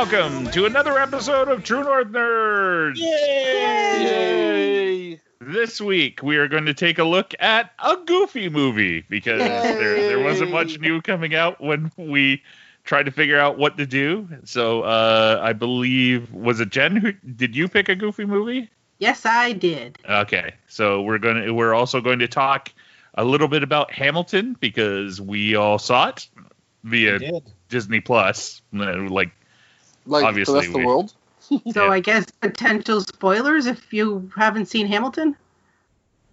Welcome to another episode of True North Nerds. Yay! Yay! This week we are going to take a look at a Goofy movie because there, there wasn't much new coming out when we tried to figure out what to do. So uh, I believe was it Jen who did you pick a Goofy movie? Yes, I did. Okay, so we're going to we're also going to talk a little bit about Hamilton because we all saw it via. Disney Plus. Uh, Like Like Obviously, the rest of we- the world. So Yeah. I guess potential spoilers if you haven't seen Hamilton.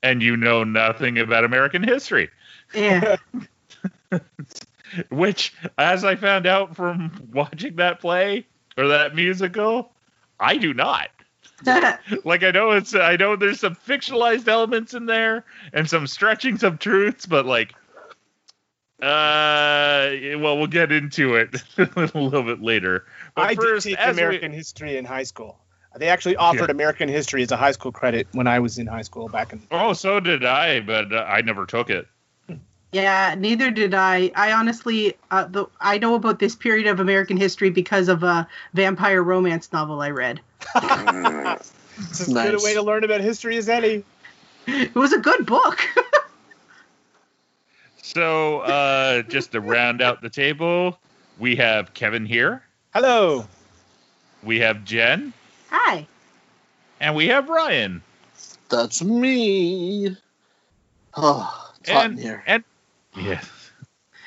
and you know nothing about American history. Yeah. Which, as I found out from watching that play or that musical, I do not. Like I know it's I know there's some fictionalized elements in there and some stretchings of truths, but like uh well we'll get into it a little bit later. But I first, did teach as we- American history in high school. They actually offered Yeah. American history as a high school credit when I was in high school back in. Oh, so did I, but uh, I never took it. yeah, neither did I. I honestly, uh, the, I know about this period of American history because of a vampire romance novel I read. It's as good a Nice. way to learn about history as any. It was a good book. So, uh, just to round out the table, we have Kevin here, Hello. we have Jen, Hi. and we have Ryan. That's me. Oh, it's hot in And, here. and yeah,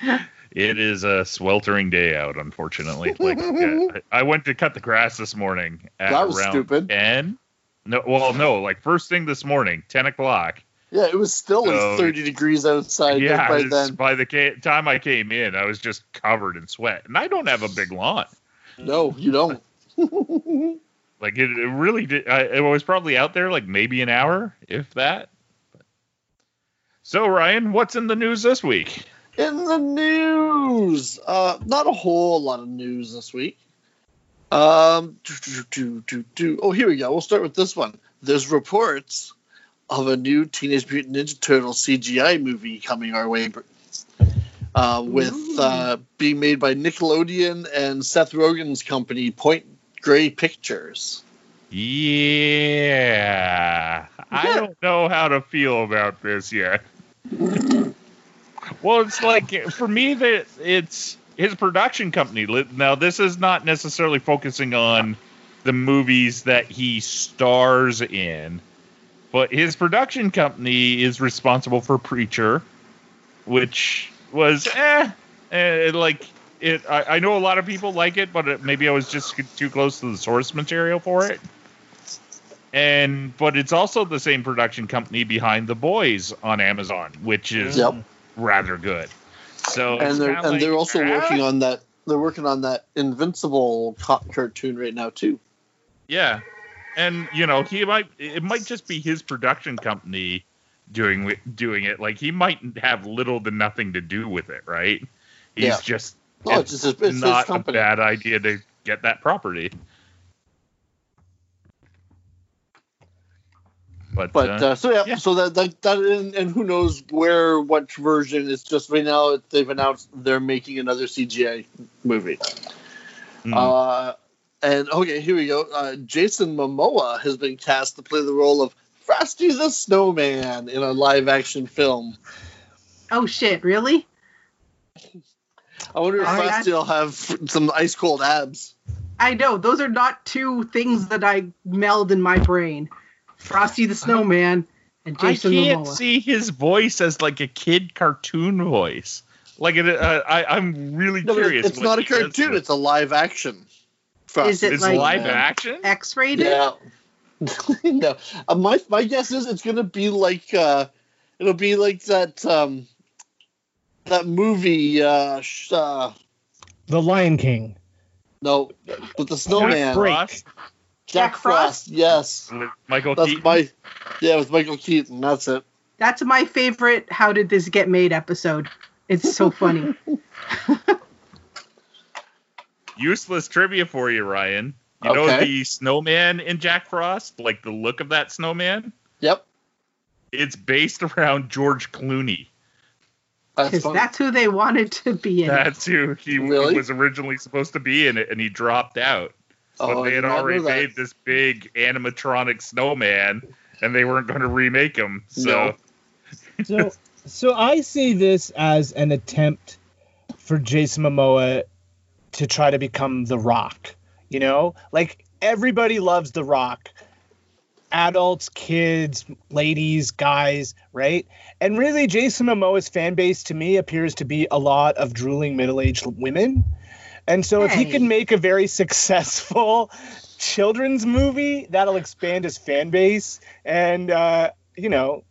it is a sweltering day out. Unfortunately, like uh, I went to cut the grass this morning at That was around stupid. ten. No, well, no, like first thing this morning, ten o'clock. Yeah, it was still like So- 30 degrees outside yeah, by then. by the ca- time I came in, I was just covered in sweat, and I don't have a big lawn. No, you don't. Like it, it really did. I, it was probably out there like maybe an hour, if that. So Ryan, what's in the news this week? in the news, uh, not a whole lot of news this week. Um, do, do, do, do. Oh, here we go. We'll start with this one. There's reports of a new Teenage Mutant Ninja Turtle CGI movie coming our way, uh, with uh, being made by Nickelodeon and Seth Rogen's company, Point Grey Pictures. Yeah, I don't know how to feel about this yet. well, it's like for me that it's his production company. Now, this is not necessarily focusing on the movies that he stars in, but his production company is responsible for Preacher, which was eh, eh like it. I, I know a lot of people like it, but it, maybe I was just too close to the source material for it and but it's also the same production company behind the boys on amazon which is Yep. rather good so and they're kinda and they're also ah, working on that. They're working on that Invincible co- cartoon right now too. yeah and you know he might it might just be his production company doing doing it like he might have little to nothing to do with it right he's Yeah. just No, it's, just it's his not a bad idea to get that property but, But uh, uh, so yeah, yeah. so that that, that and, and who knows where what version? It's just right now they've announced they're making another CGI movie. mm, Uh, and okay, here we go. Uh, Jason Momoa has been cast to play the role of Frosty the Snowman in a live action film. Oh shit! Really? I wonder if Oh, yeah. Frosty will have some ice cold abs. I know those are not two things that I meld in my brain. Frosty the Snowman and Jason I can't Momoa. see his voice as like a kid cartoon voice. Like it, uh, I, I'm really No, curious. it's not a cartoon; it's a live action. Frosty Is it the It's like- live action? X-rated. Yeah. no, uh, my my guess is it's gonna be like uh, it'll be like that um, that movie. Uh, sh- uh, The Lion King. no, with the snowman. Break. Frost Jack Jack Frost? Frost. Yes, Michael that's Keaton. my. Yeah, with Michael Keaton. That's it. That's my favorite How Did This Get Made episode. It's so funny. Useless trivia for you, Ryan. You know the snowman in Jack Frost, like the look of that snowman. Yep, It's based around George Clooney. that's Because funny. that's who they wanted to be in. That's who he Really? was originally supposed to be in it, and he dropped out. But Oh, I they had already made this big animatronic snowman, and they weren't going to remake him. So So, so I see this as an attempt for Jason Momoa to try to become The Rock. You know, like everybody loves The Rock. Adults, kids, ladies, guys, right? And really, Jason Momoa's fan base to me appears to be a lot of drooling middle-aged women. And so, if he can make a very successful children's movie, that'll expand his fan base. And uh, you know,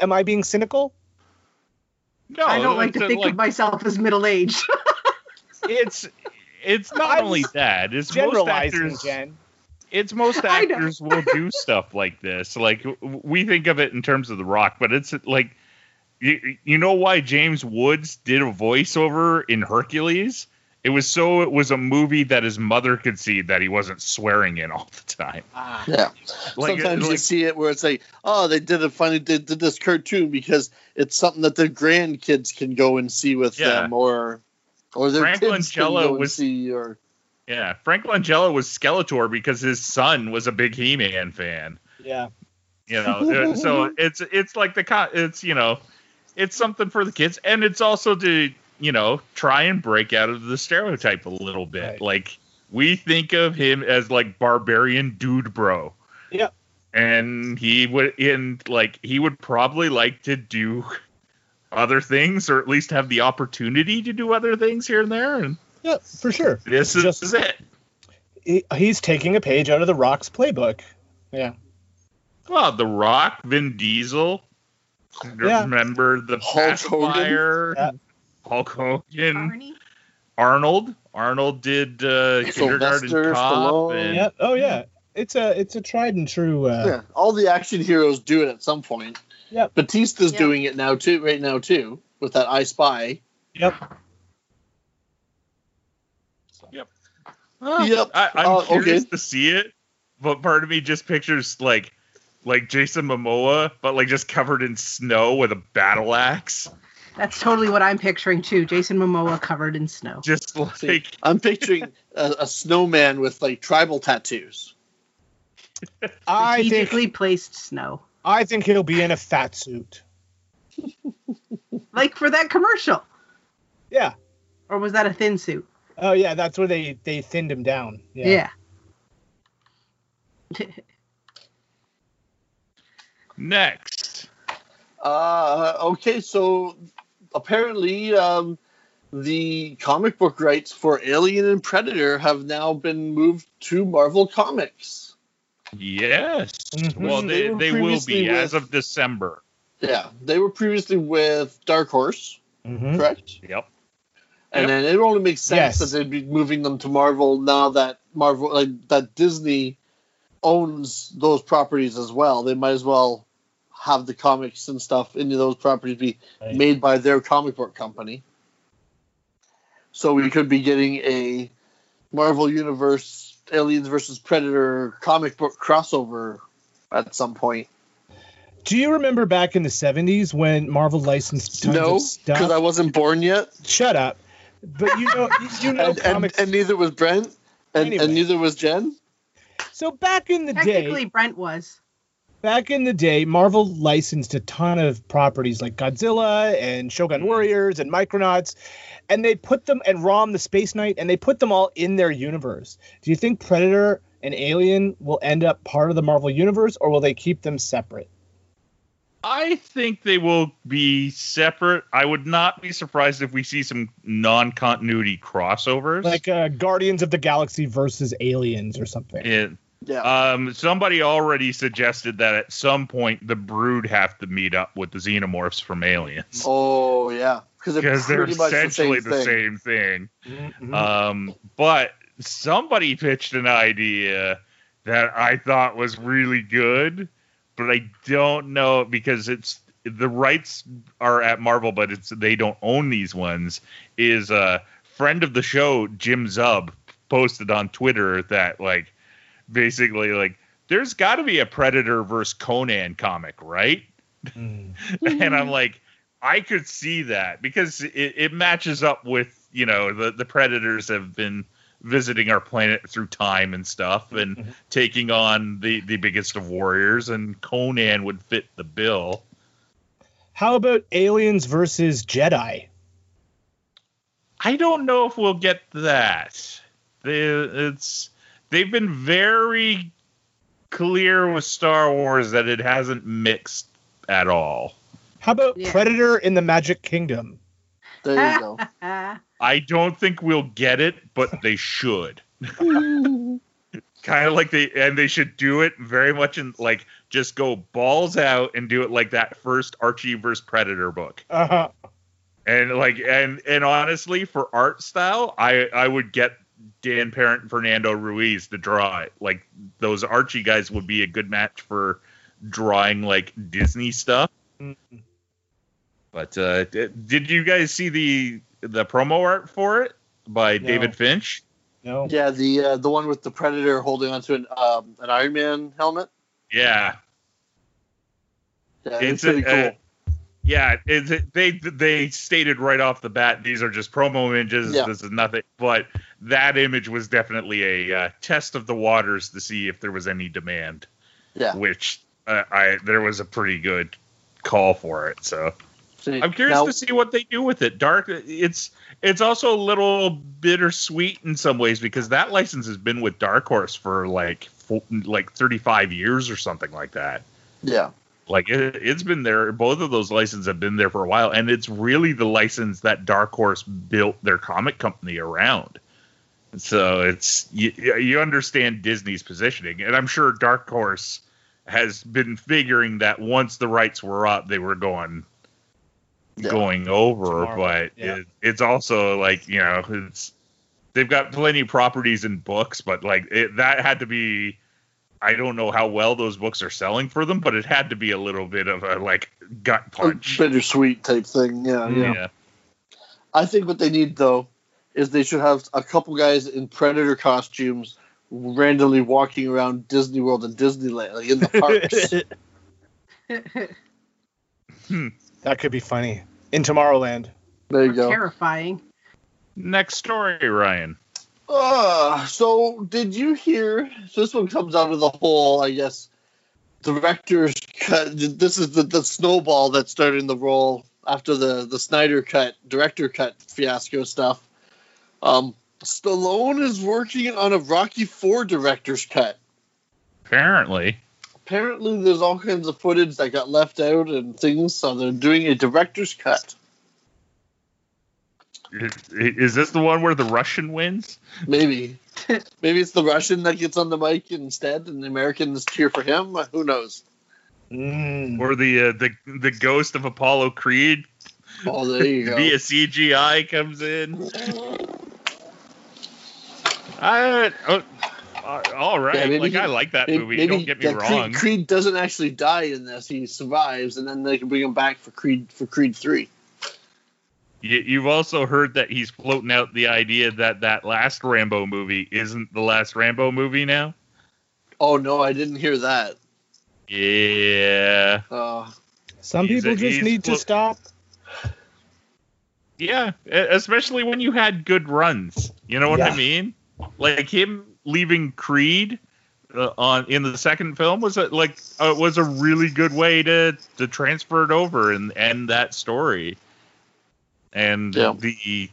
am I being cynical? no, I don't like to a- think of myself as middle aged. it's it's not I'm only that. It's most actors. Jen. It's most actors will do stuff like this. Like we think of it in terms of The Rock, but it's like you, you know why James Woods did a voiceover in Hercules? It was so it was a movie that his mother could see that he wasn't swearing in all the time. Yeah. Like, uh, Sometimes you see it where it's like, oh, they did it funny. They did this cartoon because it's something that their grandkids can go and see with Yeah. them, or or their Frank kids Langella was- see. Or Yeah, Frank Langella was Skeletor because his son was a big He-Man fan. Yeah. You know, uh, so it's it's like the co- it's you know, it's something for the kids, and it's also to you know try and break out of the stereotype a little bit. Right. Like we think of him as like barbarian dude bro. Yeah, And he would in like he would probably like to do other things or at least have the opportunity to do other things here and there and Yeah, for sure. this is, Just- is it He, he's taking a page out of the Rock's playbook. Yeah. Well, The Rock, Vin Diesel. Yeah. Remember the Hulk Hogan. pacifier, Yeah. Hulk Hogan, Arnie? Arnold. Arnold did uh, Kindergarten Sylvester Cop. And, Yeah. Oh yeah. It's a it's a tried and true. Uh, yeah, all the action heroes do it at some point. Yep. Bautista's Yep. doing it now too, right now too, with that I Spy. Yep. Huh. Yep. I, I'm Uh, curious okay. to see it, but part of me just pictures like like Jason Momoa, but like just covered in snow with a battle axe. That's totally what I'm picturing too. Jason Momoa covered in snow. Just like See, I'm picturing a, a snowman with like tribal tattoos. I think Strategically placed snow. I think he'll be in a fat suit. Like for that commercial. Yeah. Or was that a thin suit? Oh yeah, that's where they they thinned him down. Yeah. Yeah. next. Uh, okay, so apparently um, the comic book rights for Alien and Predator have now been moved to Marvel Comics. Yes. Mhm. Well, They they, they will previously be as of December. Yeah, they were previously with Dark Horse, Mhm. correct? Yep. And Yep. then it only makes sense Yes. that they'd be moving them to Marvel now that Marvel, like that Disney owns those properties as well. They might as well have the comics and stuff into those properties be Right. made by their comic book company. So we could be getting a Marvel Universe Aliens versus Predator comic book crossover at some point. Do you remember back in the '70s when Marvel licensed tons no, of stuff? because I wasn't born yet, Shut up. But you know, you know and, and, comics. and neither was Brent, and, Anyway. and neither was Jen. so back in the day. Technically, day, Brent was. Back in the day, Marvel licensed a ton of properties like Godzilla and Shogun Warriors and Micronauts, and they put them and Rom the Space Knight, and they put them all in their universe. Do you think Predator and Alien will end up part of the Marvel universe, or will they keep them separate? I think they will be separate. I would not be surprised if we see some non-continuity crossovers. Like uh, Guardians of the Galaxy versus Aliens or something. It- Yeah. um, somebody already suggested that at some point the Brood have to meet up with the xenomorphs from Aliens. oh yeah. because they're they're pretty much the essentially same the thing. same thing. Mhm. Um, but somebody pitched an idea that I thought was really good, but I don't know because it's the rights are at Marvel, but it's they don't own these ones. Is a friend of the show Jim Zub posted on Twitter that like basically like there's got to be a Predator versus Conan comic, right? Mm. and I'm like, I could see that because it, it matches up with you know the the predators have been visiting our planet through time and stuff and Mhm. taking on the the biggest of warriors and Conan would fit the bill. How about aliens versus Jedi? I don't know if we'll get that. It's they've been very clear with Star Wars that it hasn't mixed at all. How about Yeah. Predator in the Magic Kingdom? There you go. I don't think we'll get it, but they should. kind of like they and they should do it very much in like just go balls out and do it like that first Archie versus Predator book. Uh-huh. And like and and honestly, for art style, I I would get Dan Parent and Fernando Ruiz to draw it. Like those Archie guys would be a good match for drawing like Disney stuff. But uh, d- did you guys see the the promo art for it by No. David Finch? No. Yeah, the uh, the one with the predator holding onto an um, an Iron Man helmet. Yeah, Yeah, It's it's pretty a- cool. uh, yeah. It's, they they stated right off the bat these are just promo images. Yeah. This is nothing. But that image was definitely a uh, test of the waters to see if there was any demand. yeah. Which uh, I there was a pretty good call for it. So See, I'm curious now- to see what they do with it. Dark. It's it's also a little bittersweet in some ways because that license has been with Dark Horse for like like 35 years or something like that. Yeah, Like it, it's been there. Both of those licenses have been there for a while, and it's really the license that Dark Horse built their comic company around. So it's you, you understand Disney's positioning, and I'm sure Dark Horse has been figuring that once the rights were up, they were going Yeah. going over. Tomorrow, But yeah. it, it's also like you know it's they've got plenty of properties and books, but like it, that had to be. I don't know how well those books are selling for them, but it had to be a little bit of a like gut a punch. bittersweet type thing. Yeah, yeah. Yeah. I think what they need though is they should have a couple guys in predator costumes randomly walking around Disney World and Disneyland, like in the parks. that could be funny. In Tomorrowland. there you go. Terrifying. Next story, Ryan. Uh, so did you hear? So this one comes out of the whole, I guess, director's cut. This is the, the snowball that started in the role after the the Snyder cut, director cut fiasco stuff. Um, Stallone is working on a Rocky Four director's cut. Apparently, Apparently, there's all kinds of footage that got left out and things, so they're doing a director's cut. is, is this the one where the Russian wins? Maybe, maybe it's the Russian that gets on the mic instead, and the Americans cheer for him. Who knows? Mm. Or the uh, the the ghost of Apollo Creed Oh, there you go. via CGI comes in? I, uh, uh, all right, Yeah, like he- I like that Maybe, movie. maybe Don't get me yeah, wrong. Creed, doesn't actually die in this; he survives, and then they can bring him back for Creed for Creed Three. You, you've also heard that he's floating out the idea that that last Rambo movie isn't the last Rambo movie now. Oh no, I didn't hear that. Yeah, Uh, Some people a- just he's need to stop. yeah, especially when you had good runs. You know what I mean? Like him leaving Creed uh, on in the second film was a, like uh, was a really good way to to transfer it over and end that story. And Yeah. the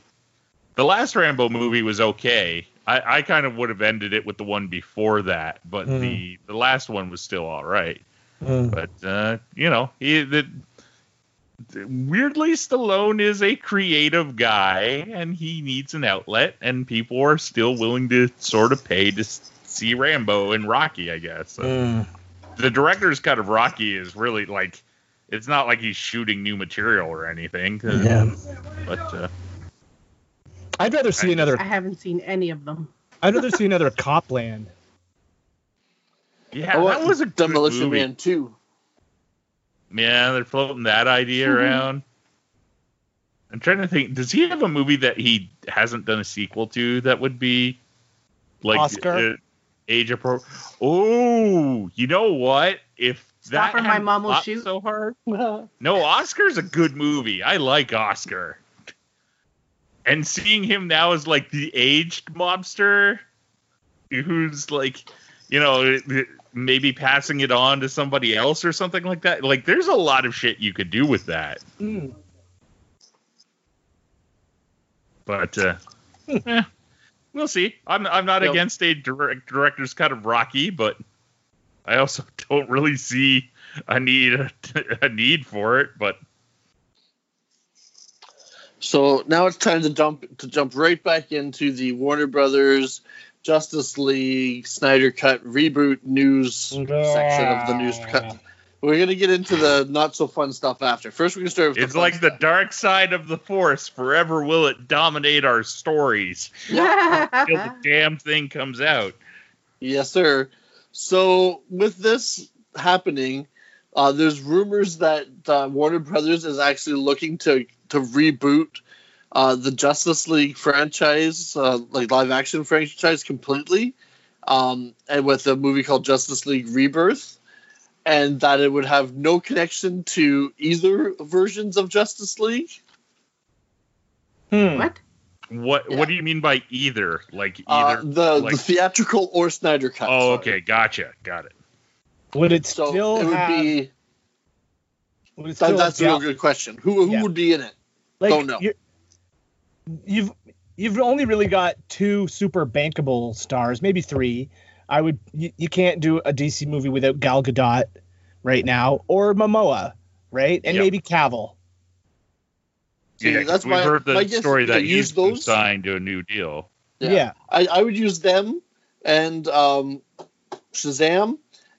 the last Rambo movie was okay. I, I kind of would have ended it with the one before that, but Mhm. the the last one was still all right. Mm. But uh, you know, he, the, weirdly, Stallone is a creative guy, and he needs an outlet, and people are still willing to sort of pay to see Rambo and Rocky, I guess. So Mm. The director's cut of Rocky is really like it's not like he's shooting new material or anything. Yeah. But uh, I'd rather see I- another. I haven't seen any of them. I'd rather see another Copland. yeah, I that was a good Demolition movie. Man 2. Yeah, they're floating that idea Mhm. around. I'm trying to think. Does he have a movie that he hasn't done a sequel to that would be like Oscar? uh, age appropriate? Oh, you know what? If Stop that My Mom Will Shoot? so hard, no, Oscar's a good movie. I like Oscar. And seeing him now as like the aged mobster who's like, you know, maybe passing it on to somebody else or something like that. Like there's a lot of shit you could do with that. Mm. But uh eh, we'll see. I'm I'm not Yep. against a direct, director's cut of Rocky, but I also don't really see a need a need for it, but So now it's time to jump to jump right back into the Warner Brothers Justice League Snyder Cut reboot news section of the news cut. We're gonna get into the not so fun stuff after. First, we're gonna start with it's like the dark side of the force. Forever will it dominate our stories Yeah. till the damn thing comes out. Yes, sir. So with this happening, uh, there's rumors that uh, Warner Brothers is actually looking to to reboot uh, the Justice League franchise, uh, like live action franchise, completely, um, and with a movie called Justice League Rebirth, and that it would have no connection to either versions of Justice League. Hmm. what? What Yeah. what do you mean by either? Like Uh, either the like- the theatrical or Snyder cut. Oh, sorry. okay, gotcha. Got it. Would it So still it would have? be would it that, still that's a real good question. Who who Yeah. would be in it? like, Don't know. You're- You've you've only really got two super bankable stars, maybe three. I would you, you can't do a DC movie without Gal Gadot right now or Momoa, right? And Yep. maybe Cavill. See, yeah, that's we've my- heard the my story that they he's been those. signed to a new deal. Yeah. I, I would use them and um, Shazam,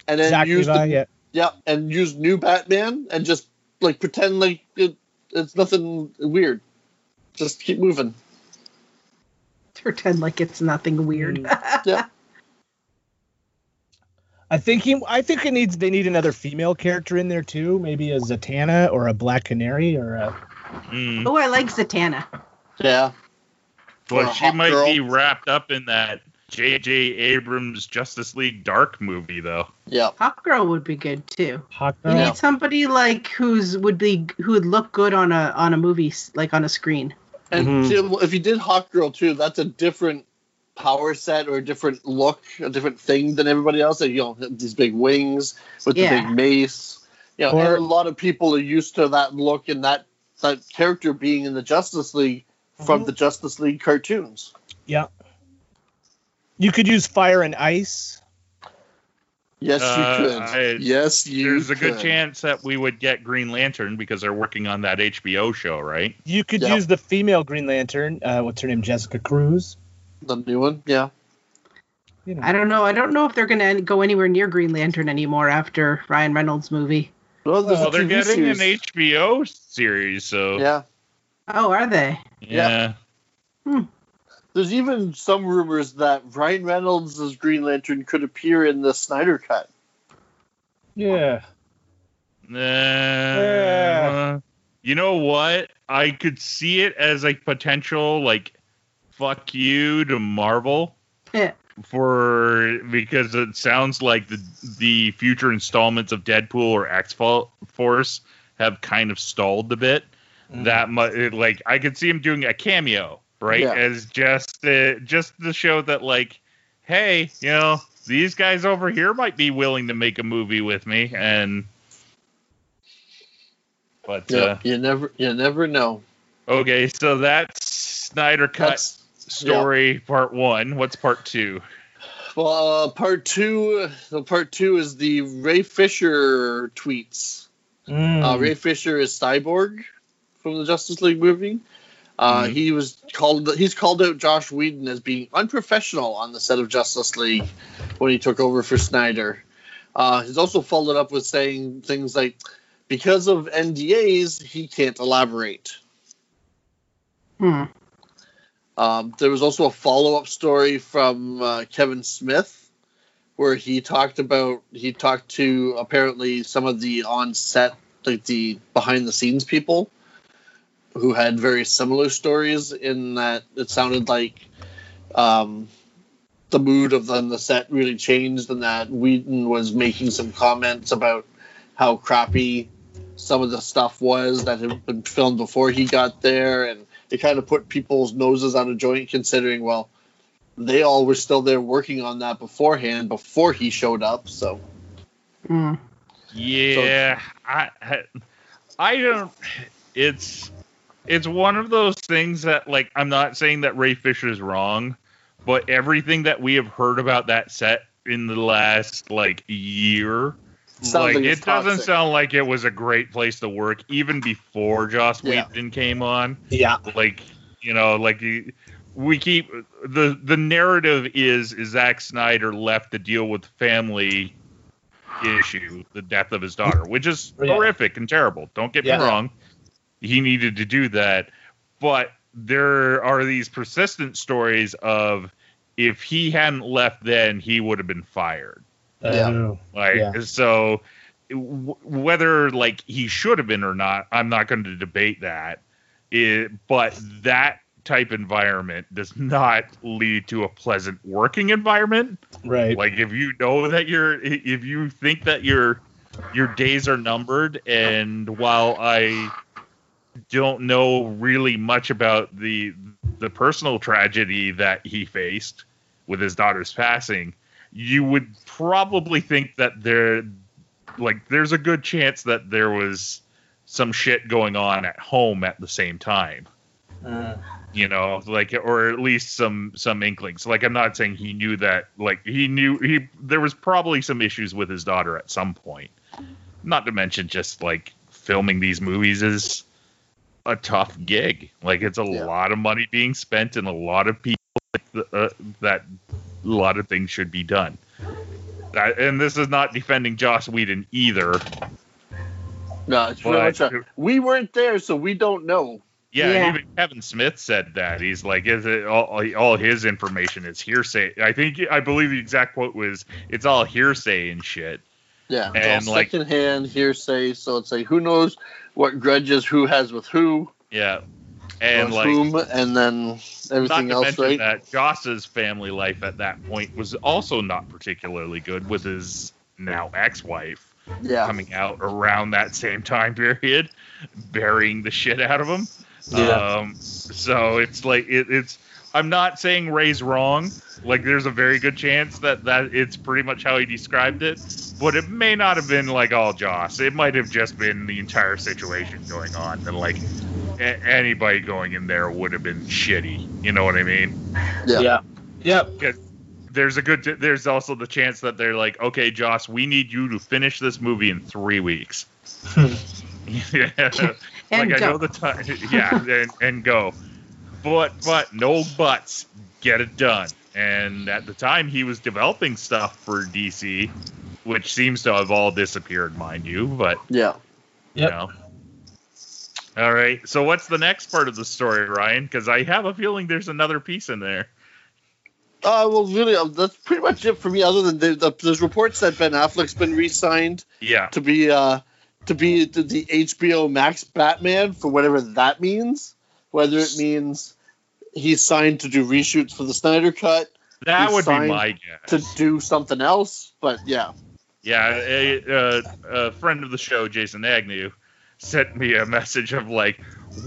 and then Zach use Levi, the, yeah. yeah, and use new Batman, and just like pretend like it, it's nothing weird. Just keep moving. Pretend like it's nothing weird. Yeah, I think he I think it needs they need another female character in there too, maybe a Zatanna or a Black Canary or a Mm. oh, I like Zatanna. yeah. Or But she might girl. be wrapped up in that J.J. Abrams Justice League Dark movie, though. Yeah, Hawk Girl would be good too. Hawk You Girl. Yeah. need somebody like who's would be who would look good on a on a movie like on a screen. And Mhm. see, if you did Hawk Girl too, that's a different power set or a different look, a different thing than everybody else. Like, you know, these big wings with Yeah. the big mace. You know, Or- and a lot of people are used to that look and that that character being in the Justice League from Mhm. the Justice League cartoons. Yeah. You could use fire and ice. Yes, Uh, you could. I- yes, you. There's a good chance that we would get Green Lantern because they're working on that HBO show, right? You could Yep. use the female Green Lantern. Uh, what's her name? Jessica Cruz. The new one, yeah. You know. I don't know. I don't know if they're gonna go anywhere near Green Lantern anymore after Ryan Reynolds' movie. Well, Well, they're TV getting series. an HBO series, so Yeah. Oh, are they? yeah. There's even some rumors that Ryan Reynolds' as Green Lantern could appear in the Snyder Cut. Yeah. Uh, You know what? I could see it as a potential like fuck you to Marvel Yeah. for because it sounds like the the future installments of Deadpool or X Force have kind of stalled a bit. Mm. That much, like I could see him doing a cameo, right? Yeah. As just uh, just to show that like, hey, you know, these guys over here might be willing to make a movie with me, and but Yeah, uh, you never, you never know. okay, so that's Snyder Cut That's story part one. What's part two? well. Uh, part two. The part two is the Ray Fisher tweets. Mm. Uh, Ray Fisher is Cyborg from the Justice League movie. Uh, Mhm. He was called. He's called out Joss Whedon as being unprofessional on the set of Justice League when he took over for Snyder. Uh, he's also followed up with saying things like, because of NDAs, he can't elaborate. Hmm. Um, there was also a follow up story from uh, Kevin Smith where he talked about he talked to apparently some of the on set like the behind the scenes people who had very similar stories in that it sounded like um, the mood of the, the set really changed and that Whedon was making some comments about how crappy some of the stuff was that had been filmed before he got there and it kind of put people's noses on a joint considering well they all were still there working on that beforehand before he showed up so Hmm. Yeah, I I don't. It's it's one of those things that like I'm not saying that Ray Fisher is wrong, but everything that we have heard about that set in the last like year, Sounds like, like it it's doesn't sound like it was a great place to work even before Joss Yeah. Whedon came on. Yeah. Like you know, like we keep the the narrative is is Zack Snyder left to deal with family issue, the death of his daughter, which is Yeah. horrific and terrible. Don't get Yeah. me wrong. He needed to do that, but there are these persistent stories of if he hadn't left then, he would have been fired. Yeah. Like Yeah. so, w- whether like he should have been or not, I'm not going to debate that. It, but that type environment does not lead to a pleasant working environment. Right. Like if you know that you're, if you think that your your days are numbered, and while I don't know really much about the the personal tragedy that he faced with his daughter's passing, you would probably think that there like there's a good chance that there was some shit going on at home at the same time. Uh, you know like or at least some some inklings. Like i'm not saying he knew that like he knew he there was probably some issues with his daughter at some point. Not to mention just like filming these movies is a tough gig like it's a Yeah. lot of money being spent and a lot of people uh, that a lot of things should be done that, and this is not defending Joss Whedon either. no it's But- a, we weren't there so we don't know Yeah, Yeah. even Kevin Smith said that. He's like, is it all, all his information is hearsay? I think I believe the exact quote was, "It's all hearsay and shit." Yeah And, like- secondhand hearsay so it's like who knows what grudges who has with who Yeah, and like whom and then not everything to else mention right that Joss's family life at that point was also not particularly good with his now ex-wife yeah coming out around that same time period, burying the shit out of him. Yeah. Um, so it's like it, it's. I'm not saying Ray's wrong. Like there's a very good chance that that it's pretty much how he described it, but it may not have been like all Joss. It might have just been the entire situation going on, and like a- anybody going in there would have been shitty. You know what I mean? Yeah. yeah. Yep. There's a good. There's also the chance that they're like, okay, Joss, we need you to finish this movie in three weeks. yeah. And like I know the time. Yeah, and, and go. But but no buts. Get it done. And at the time, he was developing stuff for DC, which seems to have all disappeared, mind you. But yeah you Yep. know. All right. So what's the next part of the story, Ryan? Because I have a feeling there's another piece in there. Uh, well, really, uh, that's pretty much it for me. Other than the, the, there's reports that Ben Affleck's been re-signed Yeah. to be uh, to be the, the HBO Max Batman for whatever that means. Whether it means he's signed to do reshoots for the Snyder Cut, That He's would be my guess. to do something else. But yeah, Yeah, a, a, a friend of the show, Jason Agnew, sent me a message of like,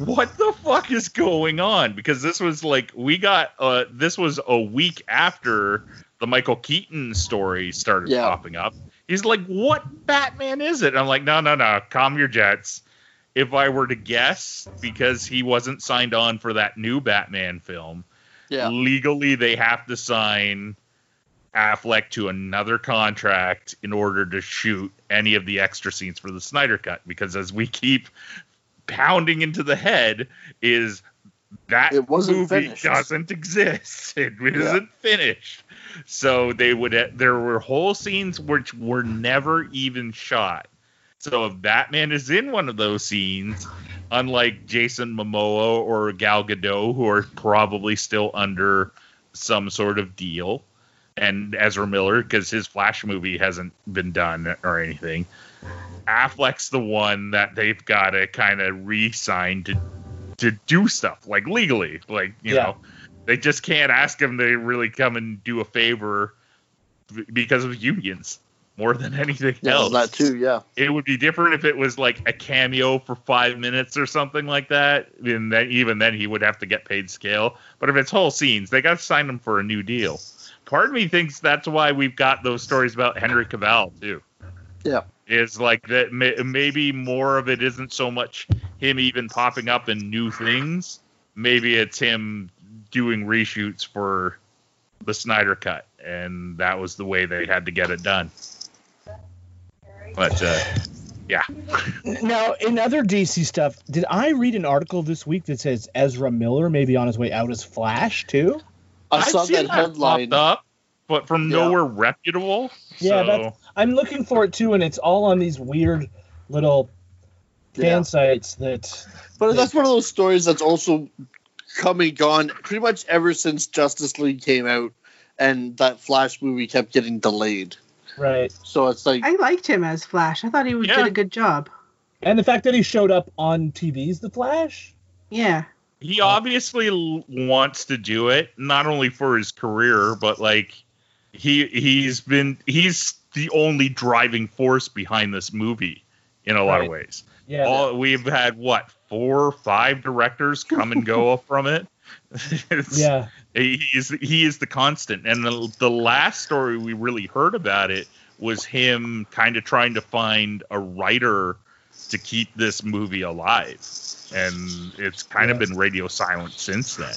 "What the fuck is going on?" Because this was like we got uh, this was a week after the Michael Keaton story started Yeah. popping up. He's like, "What Batman is it?" I'm like, "No, no, no, calm your jets." If I were to guess, because he wasn't signed on for that new Batman film, yeah, legally they have to sign Affleck to another contract in order to shoot any of the extra scenes for the Snyder Cut. Because as we keep pounding into the head, is that It wasn't movie finished. doesn't exist. It isn't finished. So they would there were whole scenes which were never even shot So if Batman is in one of those scenes, unlike Jason Momoa or Gal Gadot, who are probably still under some sort of deal, and Ezra Miller, because his Flash movie hasn't been done or anything, Affleck's the one that they've got to kind of re-sign to to do stuff like legally, like you Yeah. know, they just can't ask him to really come and do a favor because of unions more than anything Yeah, else that too. Yeah. it would be different if it was like a cameo for five minutes or something like that. And then even then he would have to get paid scale. But if it's whole scenes, they got to sign him for a new deal. Part of me thinks that's why we've got those stories about Henry Cavill too. Yeah. Is like that may, maybe more of it isn't so much him even popping up in new things. Maybe it's him doing reshoots for the Snyder cut, and that was the way they had to get it done. But uh, yeah. Now, in other DC stuff, did I read an article this week that says Ezra Miller may be on his way out as Flash too? I I've saw seen that headline. popped up, but from Yeah. nowhere reputable. Yeah, so, that's- I'm looking for it too, and it's all on these weird little fan Yeah. sites that. But that's one of those stories that's also come and gone pretty much ever since Justice League came out and that Flash movie kept getting delayed. Right. So it's like, I liked him as Flash. I thought he Yeah. did a good job. And the fact that he showed up on TV's The Flash. Yeah. he obviously l- wants to do it, not only for his career, but like he he's been he's the only driving force behind this movie in a lot of ways. Yeah. All we've had what four or five directors come and go from it. Yeah. He is he is the constant. And the, the last story we really heard about it was him kind of trying to find a writer to keep this movie alive. And it's kind of been radio silent since then.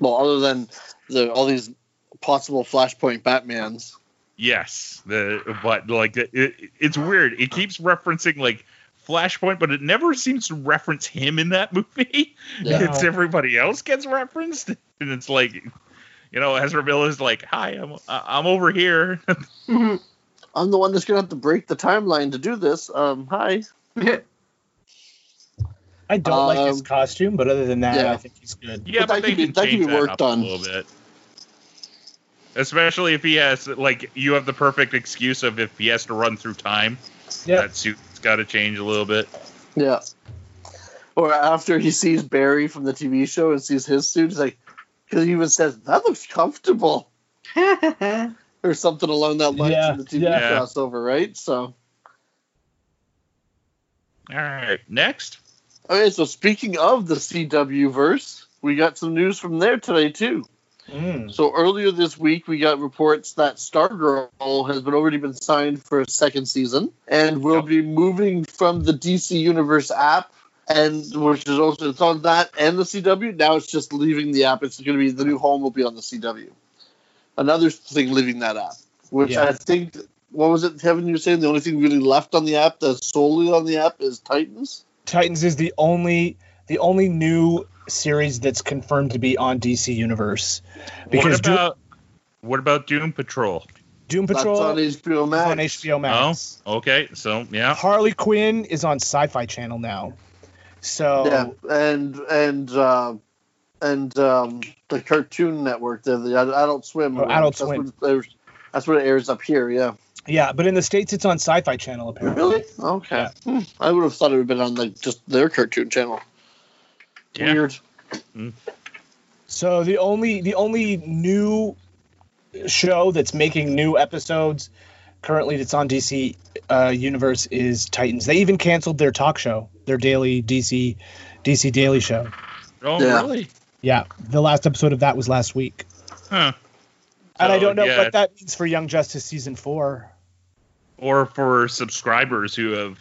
Well, other than the all these possible Flashpoint Batmans. yes the but like it, it's weird. It keeps referencing like flashpoint but it never seems to reference him in that movie Yeah. it's everybody else gets referenced and it's like you know ezra miller's like hi i'm i'm over here. I'm the one that's gonna have to break the timeline to do this. Um, hi. I don't like his Um, costume, but other than that, yeah. I think he's good. Yeah, But but, that they could be- can that could change be that worked up on. a little bit. Especially if he has like you have the perfect excuse of if he has to run through time, Yeah. that suit's got to change a little bit. Yeah. Or after he sees Barry from the TV show and sees his suit, he's like, because he even says that looks comfortable or something along that line Yeah, from the TV yeah. crossover, right? So, All right, next. okay. So speaking of the CW verse, we got some news from there today too. Mm. So earlier this week, we got reports that Stargirl has been already been signed for a second season and will Yep. be moving from the DC Universe app, and which is also it's on that and the CW. Now it's just leaving the app. It's going to be the new home will be on the CW. Another thing leaving that app, which Yeah. I think. What was it, Kevin? You were saying the only thing really left on the app that's solely on the app is Titans. Titans is the only the only new series that's confirmed to be on DC Universe. Because what about what about Doom Patrol? Doom, Doom That's Patrol on is HBO Max. on HBO Max. Oh, Okay, so yeah, Harley Quinn is on Sci-Fi Channel now. So Yeah, and and uh, and um, the Cartoon Network, the, the Adult Swim. Oh, Adult that's Swim. What, that's what it airs up here. Yeah. yeah, but in the states it's on Sci-Fi Channel apparently. Really? Okay. Hmm. I would have thought it would have been on like just their cartoon channel. Yeah. Weird. So the only the only new show that's making new episodes currently that's on DC uh, Universe is Titans. They even canceled their talk show, their daily DC DC Daily Show. Oh, Yeah. really? Yeah, the last episode of that was last week, Huh. and I don't know yeah, what that means for Young Justice season four. Or for subscribers who have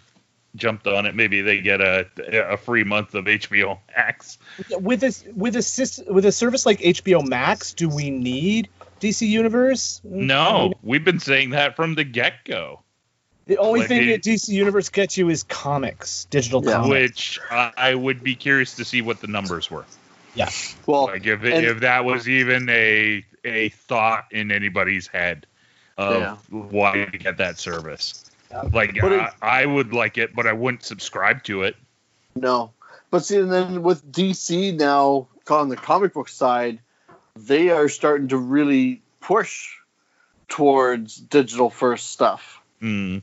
jumped on it, maybe they get a a free month of HBO Max. With a with a sys- with a service like HBO Max, do we need DC Universe? I No, mean, we've been saying that from the get go. the only like thing they- that DC Universe gets you is comics, digital Yeah. comics. which I I would be curious to see what the numbers were. Yeah, well, Like if and- if that was even a a thought in anybody's head of Yeah. why to get that service. Like But I, I would like it, but I wouldn't subscribe to it. No, but see, and then with DC now on the comic book side, they are starting to really push towards digital first stuff, Mm.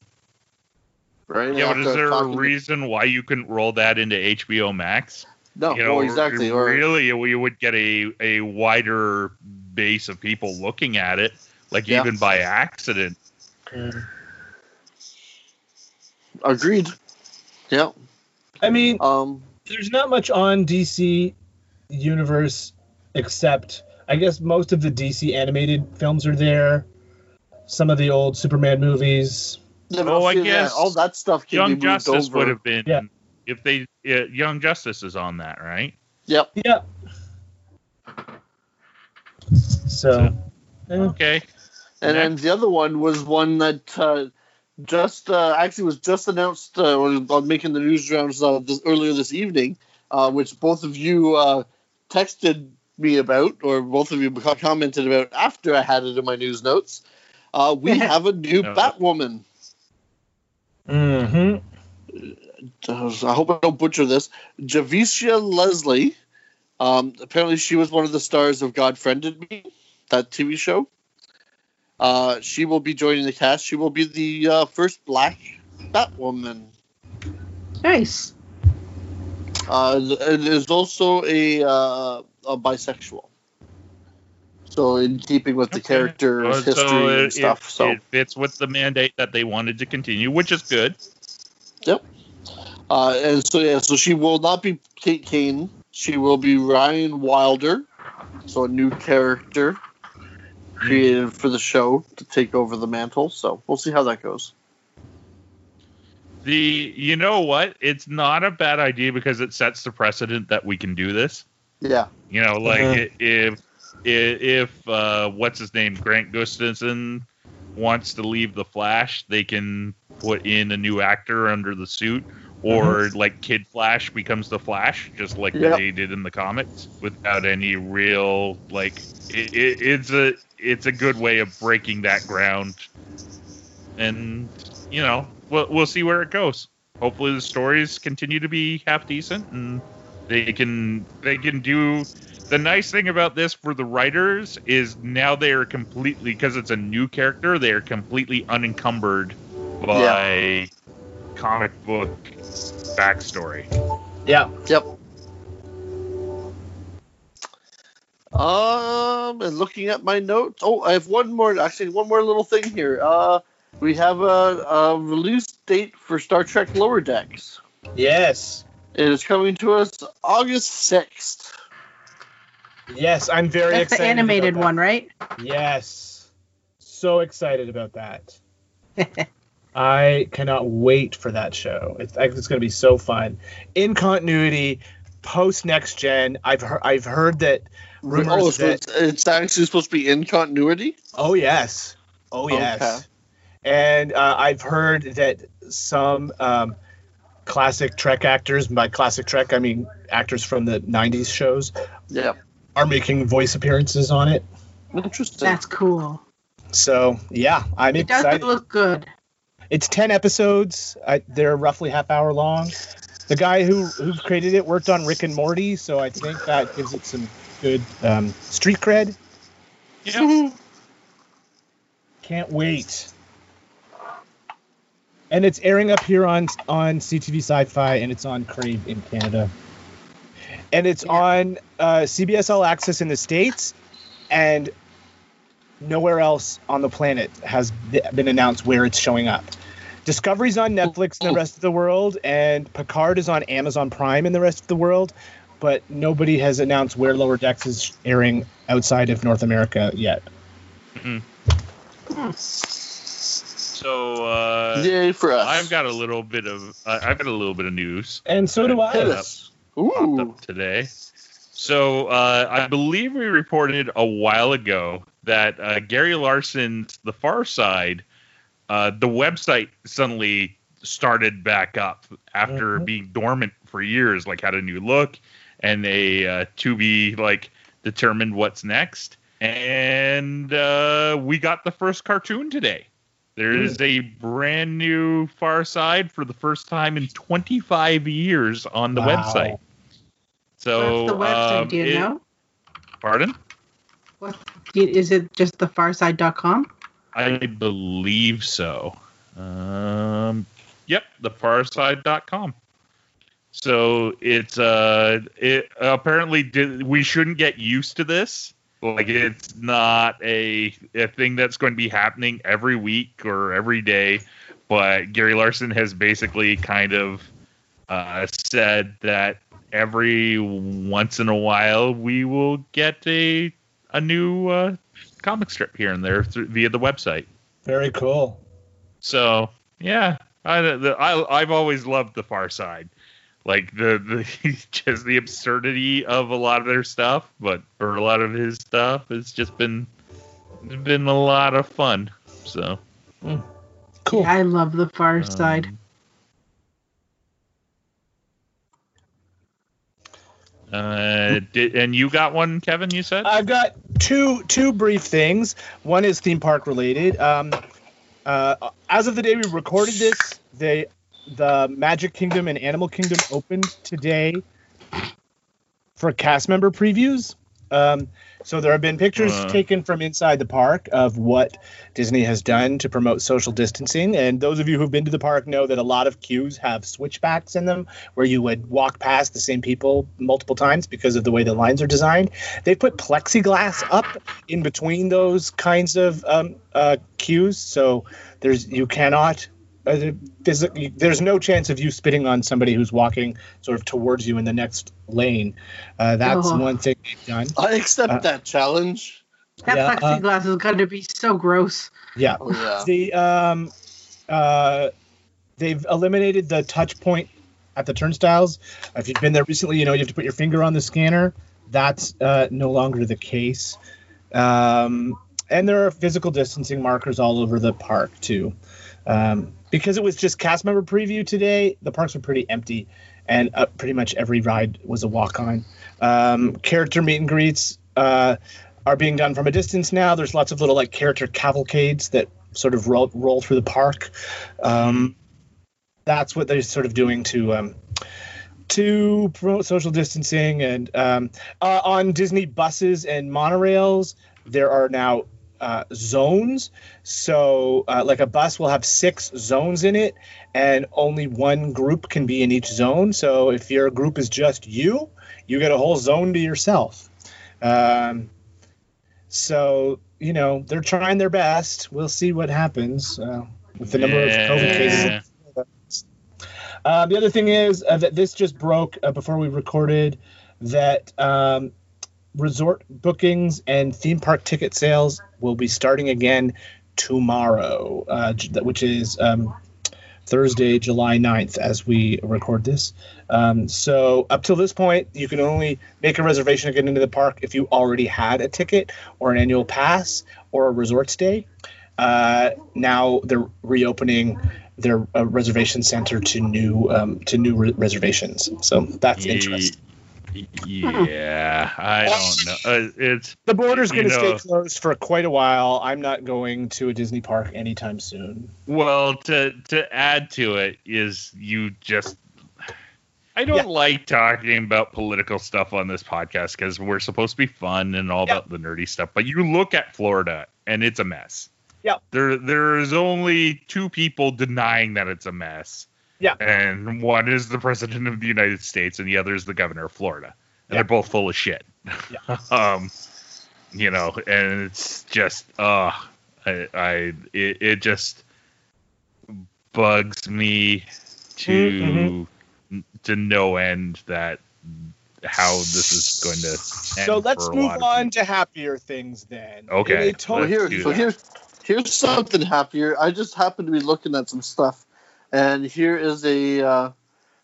right? Yeah, but is there a talking- reason why you couldn't roll that into HBO Max? No, you know, well, exactly. Or really, we would get a a wider base of people looking at it, like Yeah. even by accident. Agreed. Yeah. I mean, Um. there's not much on DC universe except I guess most of the DC animated films are there. Some of the old Superman movies. yeah, Oh, I see, yeah, guess all that stuff can Young be moved Justice over. would have been Yeah. if they uh, Young Justice is on that, right? Yep. Yep. So, eh, Okay. And then the other one was one that uh, just uh, actually was just announced uh, on making the news rounds uh, this, earlier this evening, uh, which both of you uh, texted me about, or both of you commented about after I had it in my news notes. Uh, we have a new Uh, Batwoman. mhm. Uh, I hope I don't butcher this. Javicia Leslie. Um, apparently, she was one of the stars of God Friended Me, that TV show. Uh, she will be joining the cast. She will be the uh, first black Batwoman. Nice. Uh, and is also a, uh, a bisexual. So, in keeping with the Okay. character's Well, history so and stuff. it- so, it fits with the mandate that they wanted to continue, which is good. Uh, and so yeah, so she will not be Kate Kane. She will be Ryan Wilder, so a new character created for the show to take over the mantle. So we'll see how that goes. The you know what? It's not a bad idea because it sets the precedent that we can do this. Yeah, You know, like i if if, if uh, what's his name, Grant Gustafson wants to leave the Flash, they can put in a new actor under the suit, or uh-huh. like Kid Flash becomes the Flash, just like Yep. they did in the comics, without any real like. It, it, it's a it's a good way of breaking that ground, and you know we'll we'll see where it goes. Hopefully the stories continue to be half decent and they can they can do the nice thing about this for the writers is now they are completely because it's a new character they are completely unencumbered by comic book backstory Yeah. yep. Um, and looking at my notes, oh, I have one more. Actually, one more little thing here. Uh, we have a, a release date for Star Trek Lower Decks. Yes. It is coming to us August sixth. Yes, I'm very That's the excited. animated about that. one, right? Yes. So excited about that. I cannot wait for that show. It's, it's going to be so fun. In continuity, post next gen. I've heard. I've heard that. Rumors oh, so that- it's, it's actually supposed to be in continuity. Oh yes. Oh yes. Okay. And uh, I've heard that some um, classic Trek actors, by classic Trek I mean actors from the '90s shows, Yeah, are making voice appearances on it. interesting. That's cool. So yeah, I'm It does excited. look good. It's ten episodes. I, they're roughly half hour long. The guy who who created it worked on Rick and Morty, so I think that gives it some good um, street cred. yeah Can't wait. And it's airing up here on on CTV Sci-Fi, and it's on Crave in Canada, and it's Yeah. on uh, CBS All Access in the states, and nowhere else on the planet has been announced where it's showing up. Discovery's on Netflix in the rest of the world, and Picard is on Amazon Prime in the rest of the world, but nobody has announced where Lower Decks is airing outside of North America yet. so uh Yay for us. i've got a little bit of uh, i've got a little bit of news And so do Hit I. us. popped Ooh. up today. So uh, I believe we reported a while ago that uh, Gary Larson's The Far Side, uh, the website suddenly started back up after Mhm. being dormant for years, like had a new look and a uh, to be like determined what's next. And uh, we got the first cartoon today. There is a brand new Far Side for the first time in 25 years on the Wow. website. So, What's the website? um, Do you it- know? Pardon? What, do you- is it just thefarside.com? I believe so. Um, yep, thefarside.com. So it's uh, it apparently did, we shouldn't get used to this. Like it's not a a thing that's going to be happening every week or every day. But Gary Larson has basically kind of uh, said that every once in a while we will get a a new uh, comic strip here and there through, via the website. Very cool. So yeah, I, the, I I've always loved the Far Side, like the the just the absurdity of a lot of their stuff, but or a lot of his stuff It's just been been a lot of fun. So Cool. Yeah, I love the Far Side. um, Uh, did, and you got one, Kevin? You said. I've got two two brief things. One is theme park related. Um, uh, as of the day we recorded this, they the Magic Kingdom and Animal Kingdom opened today for cast member previews. Um, so there have been pictures Uh. taken from inside the park of what Disney has done to promote social distancing. And those of you who've been to the park know that a lot of queues have switchbacks in them where you would walk past the same people multiple times because of the way the lines are designed. They've put plexiglass up in between those kinds of um, uh, queues, so there's you cannot. Uh, there's, there's no chance of you spitting on somebody who's walking sort of towards you in the next lane. Uh, that's Oh. one thing they've done. I accept Uh, that challenge. That yeah, uh, plexiglass is going to be so gross. Yeah. Oh yeah. The um, uh, they've eliminated the touch point at the turnstiles. If you've been there recently, you know you have to put your finger on the scanner. That's uh, no longer the case. Um, and there are physical distancing markers all over the park too. Um, because it was just cast member preview today, the parks were pretty empty, and uh, pretty much every ride was a walk on. Um, character meet and greets uh, are being done from a distance now. There's lots of little like character cavalcades that sort of roll, roll through the park. Um, that's what they're sort of doing to um, to promote social distancing. And um, uh, on Disney buses and monorails, there are now uh, zones. So, uh, like a bus will have six zones in it, and only one group can be in each zone. So, if your group is just you, you get a whole zone to yourself. Um, so, you know, they're trying their best. We'll see what happens uh, with the number of COVID cases. Um, the other thing is uh, that this just broke uh, before we recorded that um, resort bookings and theme park ticket sales will be starting again tomorrow, uh, which is um, Thursday, July 9th, as we record this. Um, so, up till this point, you can only make a reservation to get into the park if you already had a ticket or an annual pass or a resort stay. Uh, now they're reopening their uh, reservation center to new um, to new re- reservations. So that's interesting. Yeah, I don't know. Uh, it's The border's You going to stay closed for quite a while. I'm not going to a Disney park anytime soon. well to to add to it is you just. I don't Yeah. like talking about political stuff on this podcast because we're supposed to be fun and all Yeah. about the nerdy stuff. But you look at Florida and it's a mess. Yeah. There there is only two people denying that it's a mess. Yeah. And one is the president of the United States and the other is the governor of Florida. And Yeah. they're both full of shit. Yeah. um you know, and it's just uh I, I it, it just bugs me to to no end that how this is going to end So let's for a move on to happier things then. Okay, In a So here, so that. here, here's something happier. I just happened to be looking at some stuff, and here is a, uh,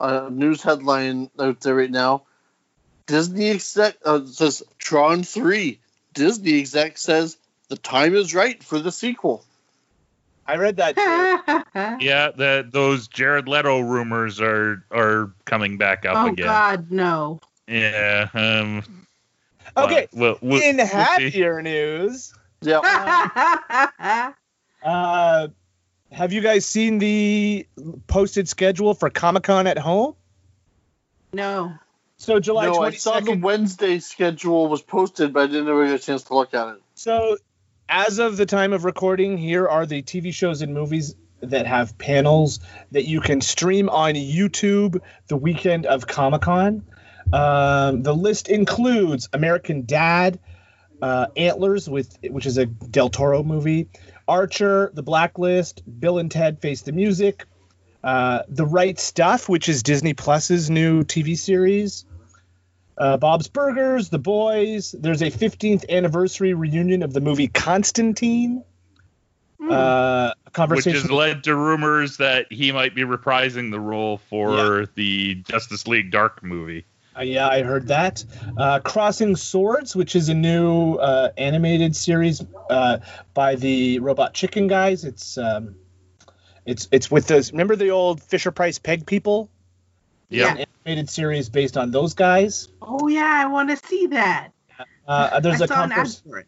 a news headline out there right now. Disney exec uh, says Tron three. Disney exec says the time is right for the sequel. I read that too. Yeah, the those Jared Leto rumors are are coming back up oh again. Oh God, no. Yeah. Um, Okay, but we'll, we'll, in we'll see. happier news, Yeah, uh, Have you guys seen the posted schedule for Comic Con at home? No. So July no, I saw the. Wednesday schedule was posted, but I didn't ever get a chance to look at it. So, as of the time of recording, here are the TV shows and movies that have panels that you can stream on YouTube the weekend of Comic Con. Um, the list includes American Dad, uh, Antlers, with which is a Del Toro movie, Archer, The Blacklist, Bill and Ted Face the Music, uh, The Right Stuff, which is Disney Plus's new TV series, uh, Bob's Burgers, The Boys. There's a 15th anniversary reunion of the movie Constantine. Hmm. Uh, a Which has led to rumors that he might be reprising the role for the Justice League Dark movie. Uh, yeah, I heard that. Uh, Crossing Swords, which is a new uh, animated series uh, by the Robot Chicken guys. It's um, it's it's with those. Remember the old Fisher Price Peg people? Yeah. An animated series based on those guys. Oh yeah, I want to see that. Uh, there's I a saw an ad for it.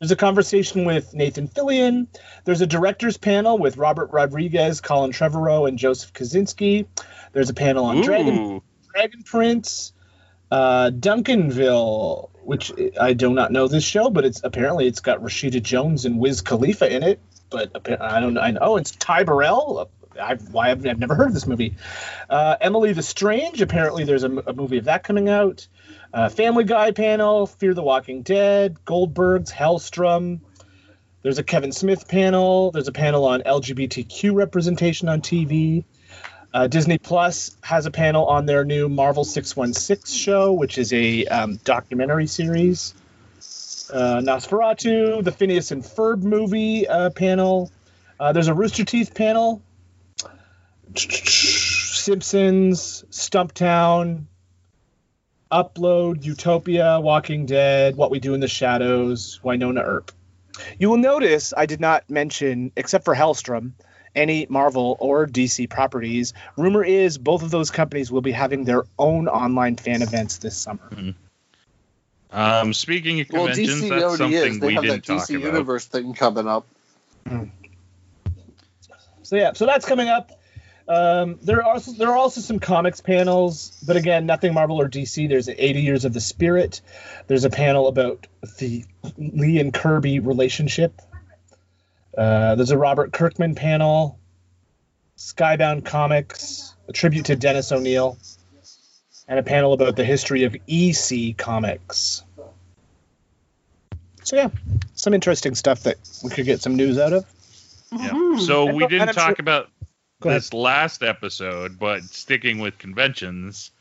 There's a conversation with Nathan Fillion. There's a director's panel with Robert Rodriguez, Colin Trevorrow, and Joseph Kosinski. There's a panel on Dragon Dragon Prince, uh, Duncanville, which I do not know this show, but it's apparently it's got Rashida Jones and Wiz Khalifa in it. But I don't know. I know oh, it's Ty Burrell. I've, why I've, I've never heard of this movie. Uh, Emily the Strange. Apparently, there's a, a movie of that coming out. Uh, Family Guy panel. Fear the Walking Dead. Goldberg's Hellstrom. There's a Kevin Smith panel. There's a panel on LGBTQ representation on TV. Uh, Disney Plus has a panel on their new Marvel 616 show, which is a um, documentary series. Uh, Nosferatu, the Phineas and Ferb movie uh, panel. Uh, there's a Rooster Teeth panel. Simpsons, Stumptown, Upload, Utopia, Walking Dead, What We Do in the Shadows, Wynonna Earp. You will notice I did not mention, except for Hellstrom, any Marvel or DC properties. Rumor is both of those companies will be having their own online fan events this summer. Um, speaking of Well, conventions, DC that's something is. They we have didn't that talk DC about. Universe thing coming up. So yeah, so that's coming up. Um, there are also, there are also some comics panels, but again, nothing Marvel or DC. There's 80 Years of the Spirit. There's a panel about the Lee and Kirby relationship. Uh, there's a Robert Kirkman panel. Skybound Comics, a tribute to Dennis O'Neil, and a panel about the history of EC Comics. So yeah, some interesting stuff that we could get some news out of. Yeah. Mhm. So we didn't talk sure- about this last episode, but sticking with conventions,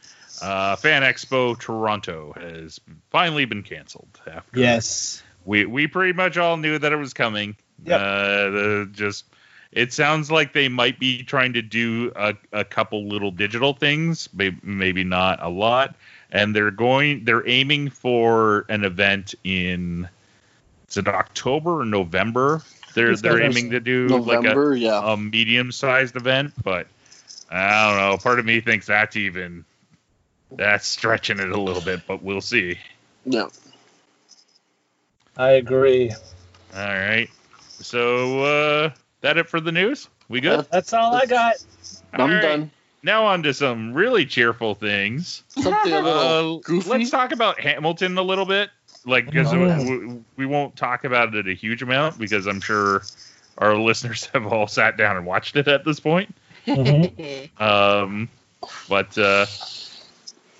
uh, Fan Expo Toronto has finally been canceled. After Yes. we we pretty much all knew that it was coming. Yep. Uh, the, just it sounds like they might be trying to do a, a couple little digital things, maybe not a lot, and they're going they're aiming for an event in is it October or November? They're It's they're aiming to do like a, November, yeah. a medium sized event, but I don't know. Part of me thinks that's even that's stretching it a little bit, but we'll see. yeah. I agree. All right. So uh that it for the news? We good? That's all I got. I'm All right. done. Now on to some really cheerful things. Something a little Uh, goofy. let's talk about Hamilton a little bit. Like because Oh. we, we won't talk about it a huge amount because I'm sure our listeners have all sat down and watched it at this point. Um, but uh,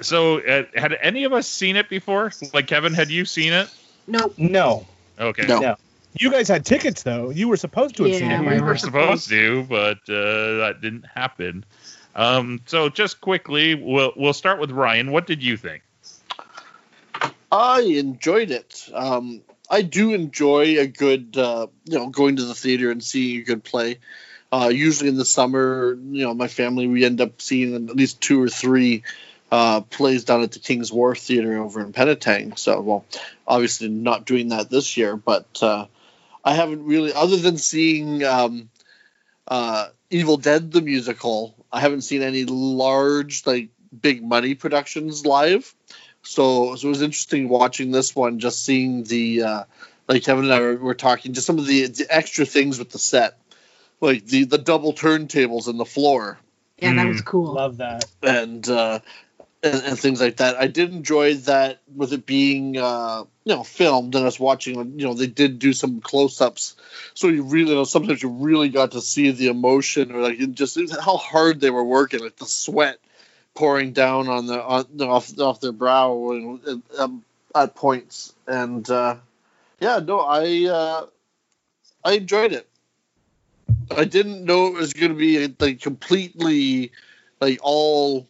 so uh, had any of us seen it before? Like Kevin, had you seen it? No. No. Okay. No. No. You guys had tickets though. You were supposed to have seen it. we we were were supposed to, but uh, that didn't happen. Um, so just quickly, we'll we'll start with Ryan. What did you think? I enjoyed it. Um, I do enjoy a good, uh, you know, going to the theater and seeing a good play. Uh, usually in the summer, you know, my family we end up seeing at least two or three uh, plays down at the King's Wharf Theater over in Penetang. So, well, obviously not doing that this year, but uh, I haven't really, other than seeing um, uh, Evil Dead the musical, I haven't seen any large like big money productions live. So, so it was interesting watching this one, just seeing the uh, like Kevin and I were, were talking, just some of the, the extra things with the set. like the the double turntables in the floor Yeah, that Mm. was cool. Love that. and uh, and, and things like that. I did enjoy that with it being uh, you know filmed and us watching. You know, they did do some close ups, so you really you know sometimes you really got to see the emotion or like just how hard they were working, like the sweat pouring down on the on off off their brow and, um, at points. And uh, yeah, no, I uh, I enjoyed it. I didn't know it was going to be like completely like all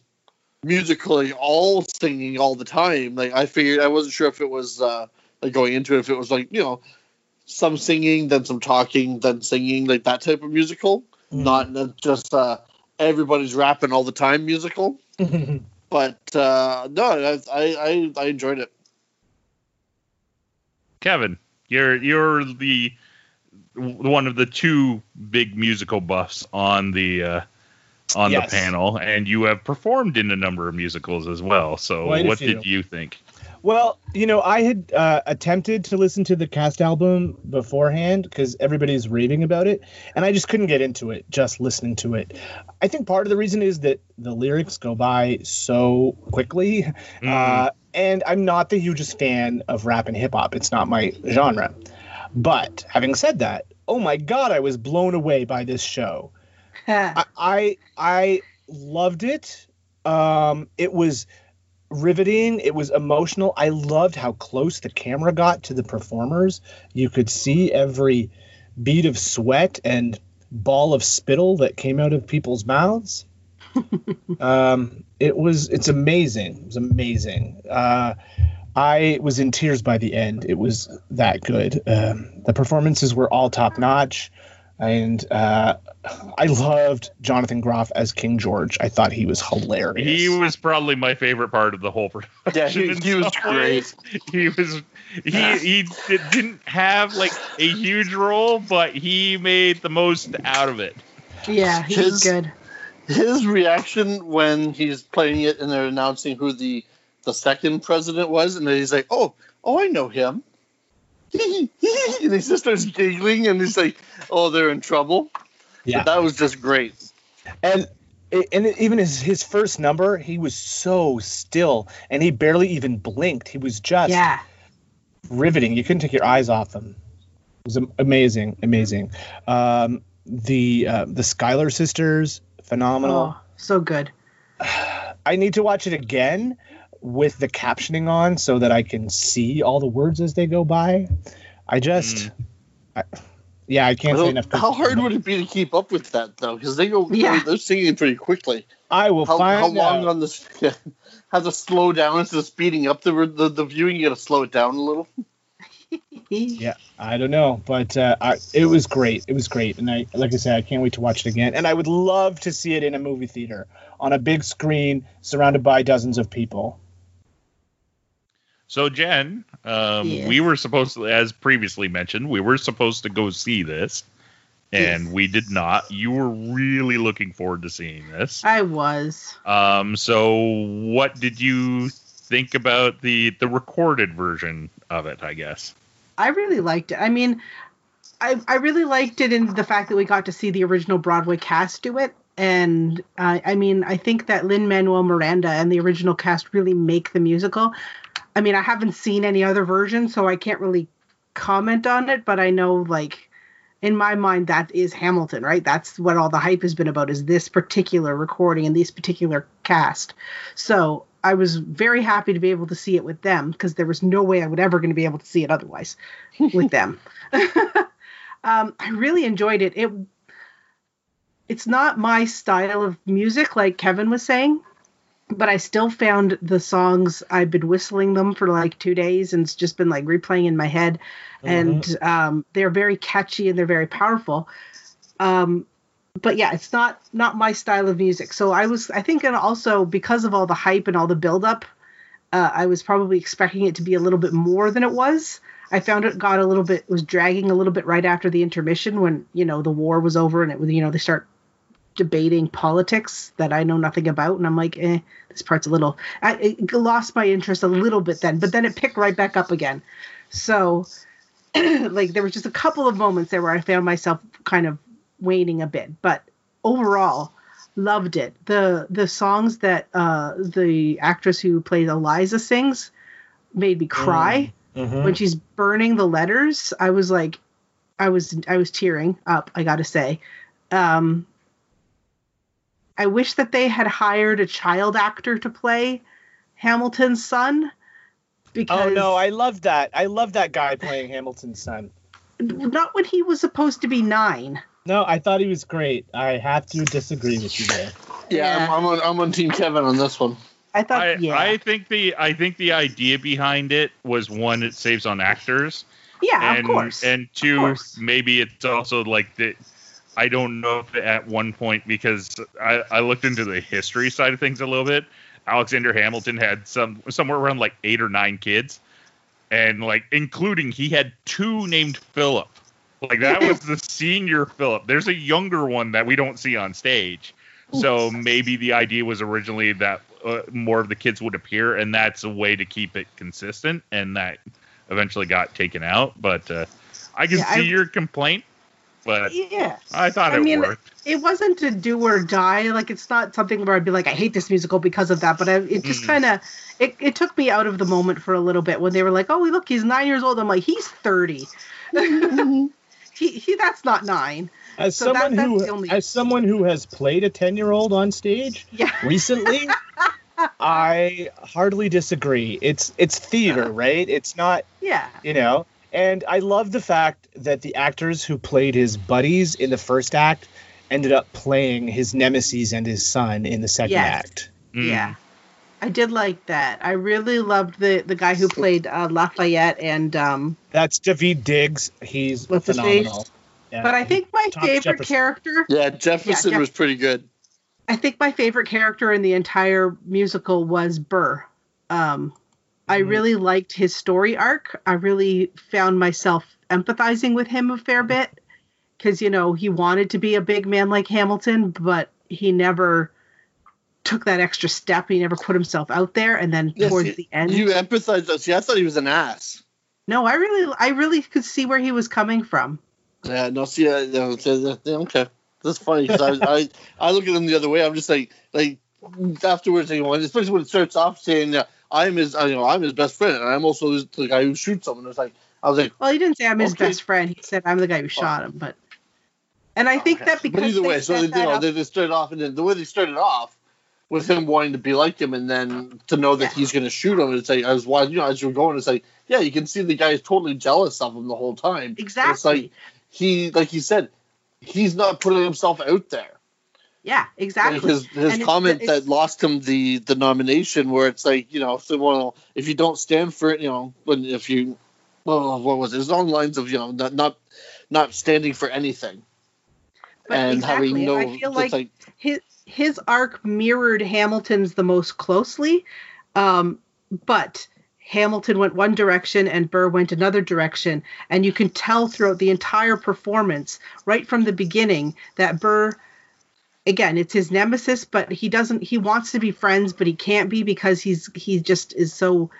musically all singing all the time. Like i figured i wasn't sure if it was uh like going into it if it was like you know some singing then some talking then singing like that type of musical. Mm. not not just uh everybody's rapping all the time musical. But uh no i i i, I enjoyed it. Kevin, you're you're the one of the two big musical buffs on the uh, on Yes. the panel, and you have performed in a number of musicals as well. So, Quite what did you think? Well, you know, I had uh, attempted to listen to the cast album beforehand because everybody's raving about it, and I just couldn't get into it just listening to it. I think part of the reason is that the lyrics go by so quickly, uh, and I'm not the hugest fan of rap and hip hop. It's not my genre. But having said that, oh my god, I was blown away by this show. I I, I loved it. Um, it was riveting. It was emotional. I loved how close the camera got to the performers. You could see every bead of sweat and ball of spittle that came out of people's mouths. um, it was it's amazing. It was amazing. Uh, I was in tears by the end. It was that good. Um, the performances were all top notch, and uh, I loved Jonathan Groff as King George. I thought he was hilarious. He was probably my favorite part of the whole production. yeah he, he was great. He was he he di- didn't have like a huge role, but he made the most out of it. yeah, he was His- good. his reaction when he's playing it and they're announcing who the the second president was, and then he's like, "Oh, oh, I know him," and he just starts giggling, and he's like, "Oh, they're in trouble." Yeah. that was just great. and and even his his first number, he was so still, and he barely even blinked. He was just Yeah. riveting. You couldn't take your eyes off him. It was amazing, amazing. Um, the uh, the Schuyler sisters, phenomenal. Oh, so good. I need to watch it again with the captioning on so that I can see all the words as they go by. I just, I, yeah, I can't say enough. How hard would it be to keep up with that though? Because they go, Yeah. they're singing pretty quickly. I will How, find how long out. on this? Yeah, have to slow down instead of speeding up the the, the viewing. You got to slow it down a little. Yeah, I don't know, but uh, I, it was great. It was great, and I, like I said, I can't wait to watch it again. And I would love to see it in a movie theater on a big screen, surrounded by dozens of people. So Jen, um, we were supposed to, as previously mentioned, we were supposed to go see this, and Yes. we did not. You were really looking forward to seeing this. I was. Um, so what did you think about the the recorded version of it? I guess. I really liked it. I mean, I I really liked it in the fact that we got to see the original Broadway cast do it. And uh, I mean, I think that Lin Manuel Miranda and the original cast really make the musical. I mean, I haven't seen any other version, so I can't really comment on it. But I know, like, in my mind, that is Hamilton, right? That's what all the hype has been about is this particular recording and this particular cast. So I was very happy to be able to see it with them because there was no way I would ever going to be able to see it otherwise with them. um, I really enjoyed it. It it's not my style of music, like Kevin was saying, but I still found the songs I've been whistling them for like two days and it's just been like replaying in my head, and um, they're very catchy and they're very powerful. Um, but yeah, it's not not my style of music. So I was I think and also because of all the hype and all the buildup, uh, I was probably expecting it to be a little bit more than it was. I found it got a little bit was dragging a little bit right after the intermission when you know the war was over and it was you know they start debating politics that I know nothing about and I'm like eh this part's a little I it lost my interest a little bit then but then it picked right back up again so like there was just a couple of moments there where I found myself kind of waning a bit, but overall, loved it. the The songs that uh, the actress who plays Eliza sings made me cry Mhm. when she's burning the letters. I was like, I was I was tearing up. I got to say. Um, I wish that they had hired a child actor to play Hamilton's son. Because Oh no, I love that. I love that guy playing Hamilton's son. not when he was supposed to be nine. No, I thought he was great. I have to disagree with you there. Yeah, Yeah. I'm, I'm on I'm on Team Kevin on this one. I thought, I, yeah, I think the I think the idea behind it was one it saves on actors yeah, and of course. and two course. maybe it's also like that I don't know if at one point because I, I looked into the history side of things a little bit. Alexander Hamilton had some somewhere around like eight or nine kids, and like including he had two named Philip. Like that was the senior Philip. There's a younger one that we don't see on stage. So maybe the idea was originally that uh, more of the kids would appear, and that's a way to keep it consistent, and that eventually got taken out. But uh, I can Yeah, I- see your complaint, but yeah. I thought I it mean, worked. it wasn't a do or die. Like it's not something where I'd be like, I hate this musical because of that. But I, it just Mhm. kind of it, it took me out of the moment for a little bit when they were like, oh, look, he's nine years old. I'm like, he's thirty. he, he that's not nine. As So that- someone that's who only- as someone who has played a 10-year-old on stage Yeah. recently, I hardly disagree. It's it's theater, right? It's not, Yeah. you know. And I love the fact that the actors who played his buddies in the first act ended up playing his nemesis and his son in the second Yes. act. Mm. Yeah. I did like that. I really loved the the guy who played uh, Lafayette and um That's Daveed Diggs. He's What's his phenomenal. Yeah. but I think my Thomas favorite Jefferson. character Yeah, Jefferson Yeah, Jeff- was pretty good. I think my favorite character in the entire musical was Burr. Um, I Mhm. really liked his story arc. I really found myself empathizing with him a fair bit because, you know, he wanted to be a big man like Hamilton, but he never took that extra step. He never put himself out there. And then Yes, towards the end, You empathize. See, I thought he was an ass. no, I really, I really could see where he was coming from. Yeah, no, see, uh, okay, that's funny because I, I, I look at him the other way. I'm just like, like afterwards, you know, especially when it starts off saying, uh, "I'm his, uh, you know, I'm his best friend, and I'm also the guy who shoots someone." It's like, I was like, Well, he didn't say I'm his Okay. best friend. He said I'm the guy who shot him. But, and I think okay. that because but either way, so they, you know, up- they, they started off, and then the way they started off with him wanting to be like him, and then to know that Yeah. he's going to shoot him, it's like as while you know, as you're going, it's like, yeah, you can see the guy is totally jealous of him the whole time. exactly. It's like he, like he said, he's not putting himself out there. Yeah, exactly. His, his And it's- comment it's- that lost him the the nomination, where it's like you know, so, well, if you don't stand for it, you know, when if you, well, what was it? His own lines of you know, not not not standing for anything, But and exactly, and no, I feel just like, his his arc mirrored Hamilton's the most closely, um, but Hamilton went one direction and Burr went another direction, and you can tell throughout the entire performance, right from the beginning, that Burr. Again, it's his nemesis, but he doesn't. He wants to be friends, but he can't be because he's he just is so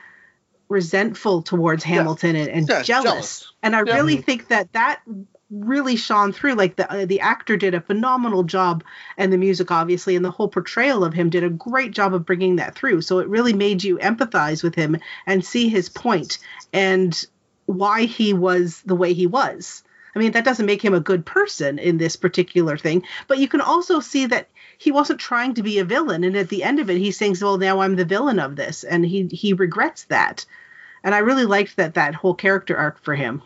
resentful towards Hamilton and, and Yeah, jealous. jealous. And I Yeah. really think that that really shone through. Like the uh, the actor did a phenomenal job, and the music obviously, and the whole portrayal of him did a great job of bringing that through. So it really made you empathize with him and see his point and why he was the way he was. I mean, that doesn't make him a good person in this particular thing, but you can also see that he wasn't trying to be a villain. And at the end of it, he thinks, "Well, now I'm the villain of this," and he he regrets that. And I really liked that that whole character arc for him.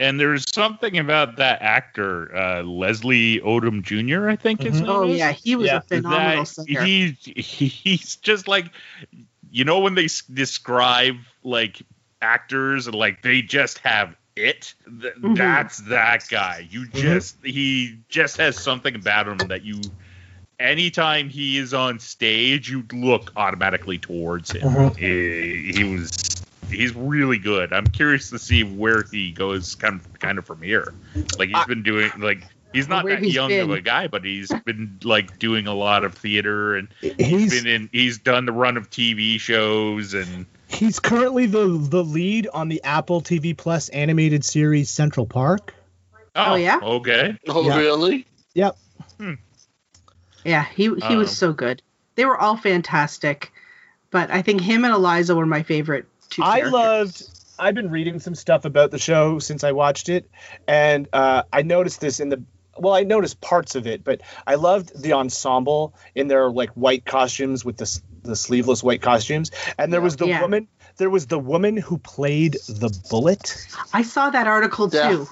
And there's something about that actor, uh, Leslie Odom Jr. I think his Mhm. name Oh is. yeah, he was Yeah. a phenomenal that singer. he, he he's just like you know when they s- describe like actors and like they just have it? Th- Mhm. that's that guy. You just he just has something about him that you anytime he is on stage you look automatically towards him. Mhm. he, he was he's really good. I'm curious to see where he goes kind of kind of from here. Like he's I- been doing like he's not that he's young of a guy but he's been like doing a lot of theater and He's he's been in he's done the run of tv shows and he's currently the the lead on the Apple TV Plus animated series Central Park. Oh, yeah? Okay. Oh, Yeah. really? Yeah, he he Um, was so good. They were all fantastic, but I think him and Eliza were my favorite two. I characters. loved. I've been reading some stuff about the show since I watched it, and uh, I noticed this in the. Well, I noticed parts of it, but I loved the ensemble in their like white costumes with the s- the sleeveless white costumes, and there was the Yeah. woman. There was the woman who played the bullet. I saw that article Yeah. too.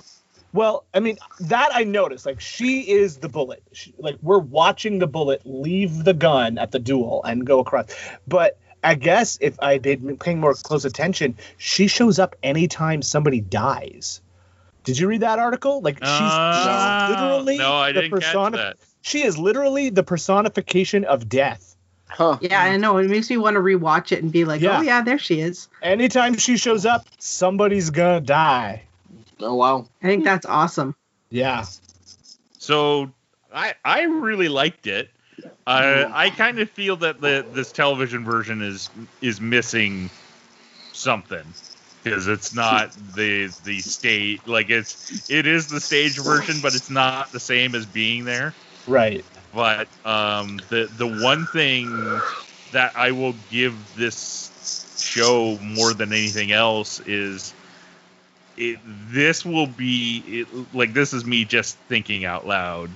Well, I mean that I noticed. Like she is the bullet. She, like we're watching the bullet leave the gun at the duel and go across. But I guess if I did been paying more close attention, she shows up anytime somebody dies. Did you read that article? Like she's, Uh, she's literally no, I the didn't catch persona- that. She is literally the personification of death. Huh. Yeah, I know. It makes me want to rewatch it and be like, Yeah. oh yeah, there she is. Anytime she shows up, somebody's gonna die. Oh, wow. I think that's awesome. Yeah. So I I really liked it. Uh, I kind of feel that the this television version is is missing something because it's not the the stage like it's it is the stage version, but it's not the same as being there. Right. But um, the the one thing that I will give this show more than anything else is it, this will be it, like this is me just thinking out loud,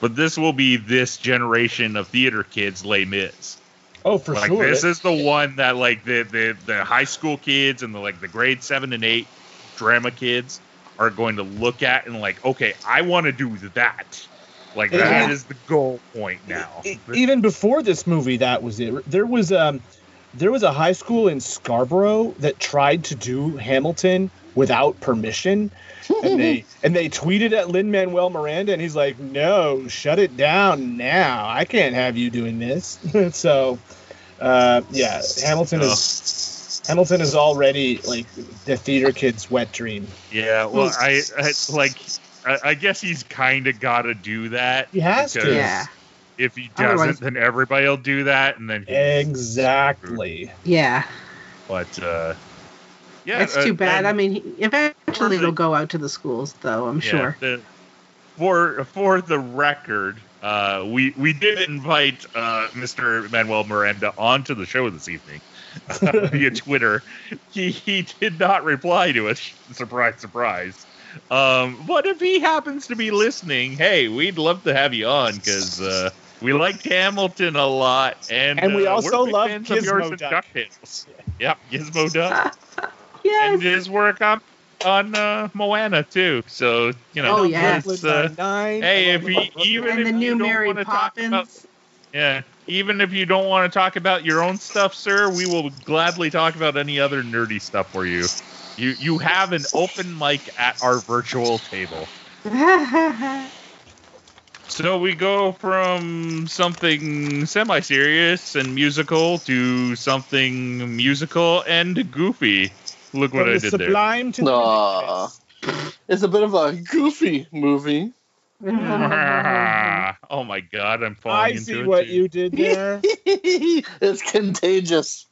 but this will be this generation of theater kids Les Mis. Oh, for like sure. this is the one that like the, the the high school kids and the like the grade seven and eight drama kids are going to look at and like okay I want to do that. Like Yeah. that is the goal point now. Even before this movie that was it there was um there was a high school in scarborough that tried to do hamilton without permission and they and they tweeted at lin manuel miranda and he's like no shut it down now i can't have you doing this so uh yeah hamilton is hamilton is already like the theater kid's wet dream Yeah, well, I, I like. I, I guess he's kind of got to do that. He has to. Yeah. If he doesn't, then everybody will do that, and then. He, exactly Yeah. But uh, yeah, it's uh, too bad. I mean, eventually the- it'll go out to the schools, though. I'm yeah, sure. the- for for the record, uh, we we did invite uh, Mr. Manuel Miranda onto the show this evening uh, via Twitter. He he did not reply to us. Surprise, surprise. Um, but if he happens to be listening, hey, we'd love to have you on because uh, we liked Hamilton a lot, and And we uh, also love fans Gizmo and Duck. DuckTales. Yep, Gizmoduck Yes. and his work on on uh, Moana too. So you know, Oh, yeah. it's, uh, Nine-Nine. hey, if love he even and if the you new don't Mary wanna talk Poppins. about- yeah, even if you don't want to talk about your own stuff, sir, we will gladly talk about any other nerdy stuff for you. You you have an open mic at our virtual table. So we go from something semi-serious and musical to something musical and goofy. Look what From I the did there. sublime to the It's a bit of a goofy movie. oh my god, I'm falling into it. I into see what too. you did there. it's contagious.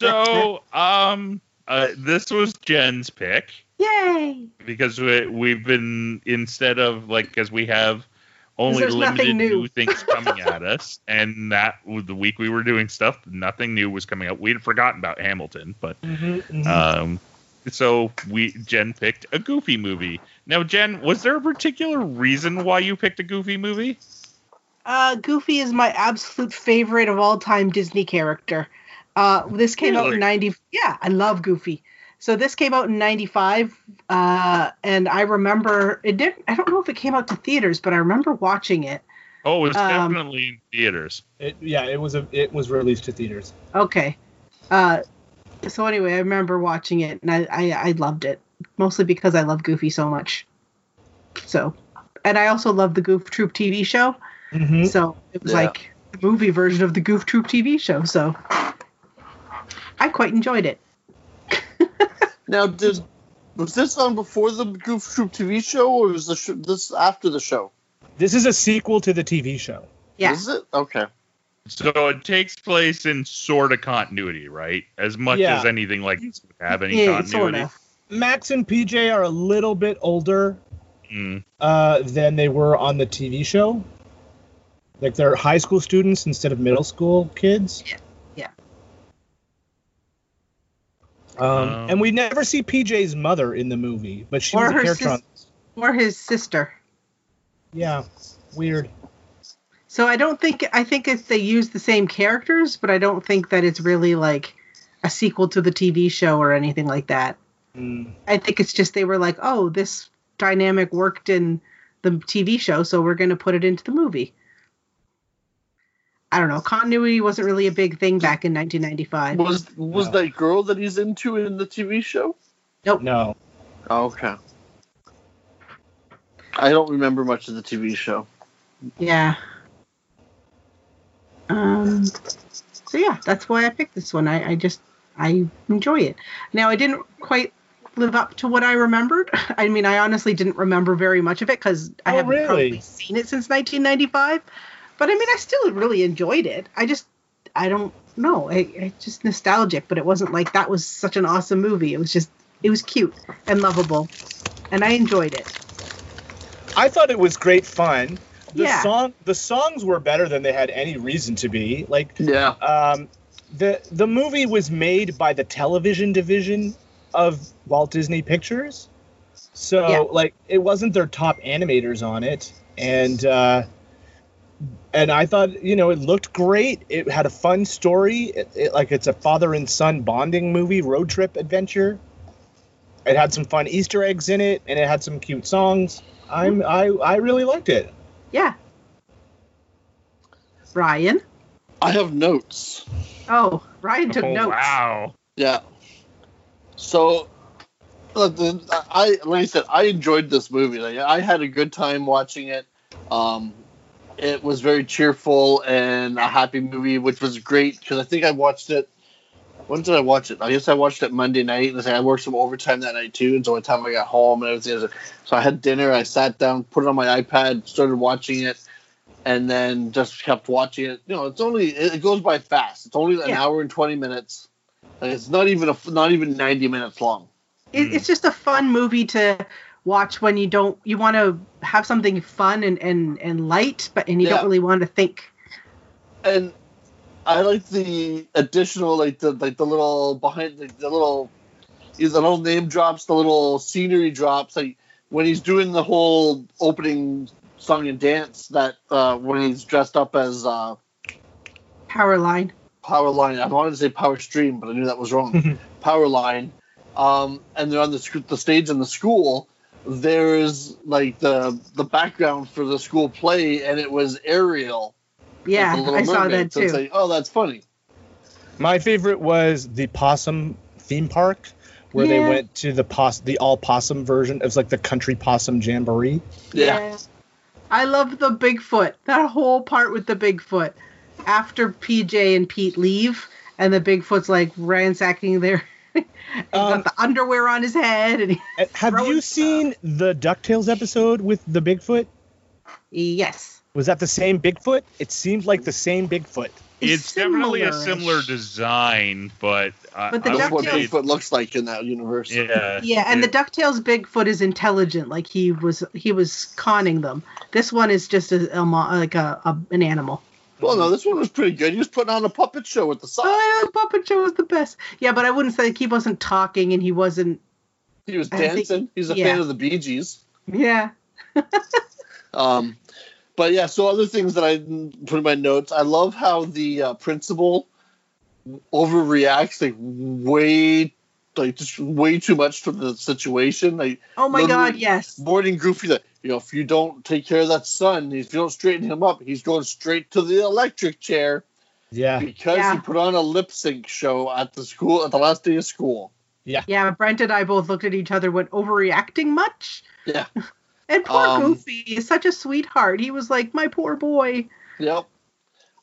So, um, uh, this was Jen's pick Yay! because we, we've been instead of like because we have only there's limited nothing new. new things coming at us, and that the week we were doing stuff. Nothing new was coming up. We had forgotten about Hamilton, but Mhm, mhm. um, so we Jen picked a Goofy movie. Now, Jen, was there a particular reason why you picked a Goofy movie? Uh, Goofy is my absolute favorite of all time Disney character. Uh, this came out in 90. Yeah, I love Goofy. So this came out in 95. Uh, and I remember it didn't, I don't know if it came out to theaters, but I remember watching it. Oh, it was Um, definitely in theaters. It, yeah, it was a it was released to theaters. Okay. Uh, so anyway, I remember watching it and I, I, I loved it mostly because I love Goofy so much. So, and I also love the Goof Troop TV show. Mm-hmm. So it was Yeah. like the movie version of the Goof Troop TV show. So I quite enjoyed it. Now, did was this on before the Goof Troop TV show, or was the sh- this after the show? This is a sequel to the TV show. Yeah. Is it okay? So it takes place in sort of continuity, right? As much Yeah. as anything like this would have any Yeah, continuity. sort of. Max and PJ are a little bit older Mm. uh, than they were on the TV show. Like they're high school students instead of middle school kids. Yeah, yeah. Um, Um, and we never see PJ's mother in the movie, but she Or was a her character on. Or his sister. Yeah, weird. So I don't think I think it's they use the same characters, but I don't think that it's really like a sequel to the TV show or anything like that. Mm. I think it's just they were like, oh, this dynamic worked in the TV show, so we're going to put it into the movie. I don't know. Continuity wasn't really a big thing back in 1995. Was was No. that girl that he's into in the TV show? Nope. No. Oh, okay. I don't remember much of the TV show. Yeah. Um. So yeah, that's why I picked this one. I, I just I enjoy it. Now I didn't quite live up to what I remembered. I mean, I honestly didn't remember very much of it because I Oh, haven't really? probably seen it since 1995. But I mean, I still really enjoyed it. I just I don't know. I, it's just nostalgic, but it wasn't like that was such an awesome movie. It was just it was cute and lovable, and I enjoyed it. I thought it was great fun. The Yeah. song, the songs were better than they had any reason to be. Like Yeah. um, the the movie was made by the television division of Walt Disney Pictures, so Yeah. like it wasn't their top animators on it, and uh, and I thought you know it looked great. It had a fun story, it, it, like it's a father and son bonding movie, road trip adventure. It had some fun Easter eggs in it, and it had some cute songs. I'm I I really liked it. Yeah. Ryan. I have notes. Oh, Ryan took Oh, notes. wow. Yeah. So, I like I said, I enjoyed this movie. Like, I had a good time watching it. Um, it was very cheerful and a happy movie, which was great because I think I watched it. When did I watch it? I guess I watched it Monday night, and I worked some overtime that night too. And so by the time I got home and everything, so I had dinner. I sat down, put it on my iPad, started watching it, and then just kept watching it. You know, it's only it goes by fast. It's only an Yeah. hour and twenty minutes. Like, it's not even a not even ninety minutes long. It, it's just a fun movie to watch when you don't you want to have something fun and and and light, but and you Yeah. don't really want to think. and I like the additional like the like the little behind the, the little the little name drops, the little scenery drops, like when he's doing the whole opening song and dance that uh when he's dressed up as uh Powerline. Powerline. I wanted to say Power Stream, but I knew that was wrong. Powerline. Um, and they're on the the stage in the school. There's like the the background for the school play, and it was Ariel. Yeah, the Little I saw Mermaid. that So it's too. like, oh, that's funny. My favorite was the possum theme park, where they went to the pos the all possum version. It was like the country possum jamboree. Yeah. I love the Bigfoot. That whole part with the Bigfoot. After PJ and Pete leave, and the Bigfoot's like ransacking their. He's Um, got the underwear on his head, and he, Uh, Have Throwing you stuff. seen the Ducktales episode with the Bigfoot? yes, Was that the same Bigfoot? It seemed like the same Bigfoot. It's definitely a similar-ish. design, but I, But the I That's what Bigfoot looks like in that universe. Yeah. Yeah, and the Ducktales Bigfoot is intelligent, like he was he was conning them. This one is just a, a like a, a an animal. Well, no, this one was pretty good. He was putting on a puppet show with the song. Oh, yeah, the Puppet Show was the best. Yeah, but I wouldn't say like, he wasn't talking and he wasn't. He was I think- dancing. He's a yeah. fan of the Bee Gees. Yeah, Um, but yeah, so other things that I put in my notes. I love how the uh, principal overreacts like way, like just way too much to the situation. Like Oh my God, yes. Morning Goofy, that you know, if you don't take care of that son, if you don't straighten him up, he's going straight to the electric chair Yeah. because Yeah. he put on a lip sync show at the school at the last day of school. Yeah, Yeah, Brent and I both looked at each other, went overreacting much. Yeah. And poor Um, Goofy is such a sweetheart. He was like, my poor boy. Yep.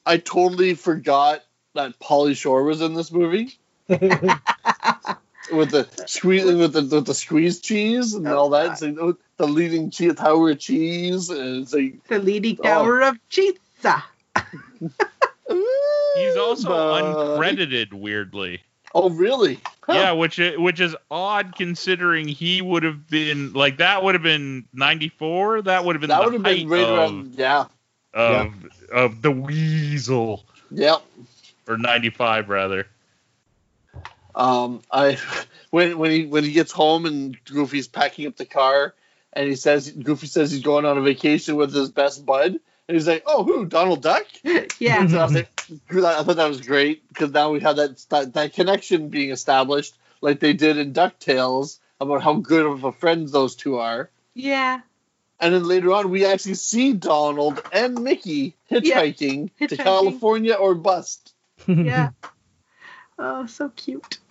I totally forgot that Pauly Shore was in this movie with the squeeze with the, with the squeeze cheese and Oh, all that. God. It's like, oh, the leading che- tower of cheese, and it's like The leading Oh. tower of pizza. He's also Uh, uncredited, weirdly. Oh, really? Yeah, which which is odd considering he would have been like that would have been ninety four. That would have been that would have been right of, around. Yeah. of of the Weasel Yep. or ninety five rather. Um, I when when he when he gets home and Goofy's packing up the car, and he says Goofy says he's going on a vacation with his best bud, and he's like, "Oh, who? Donald Duck?" yeah. So I, think, I thought that was great because now we have that, that that connection being established, like they did in Ducktales, about how good of a friends those two are. Yeah. And then later on, we actually see Donald and Mickey hitchhiking, to hitchhiking. California or bust. Yeah. oh, so cute.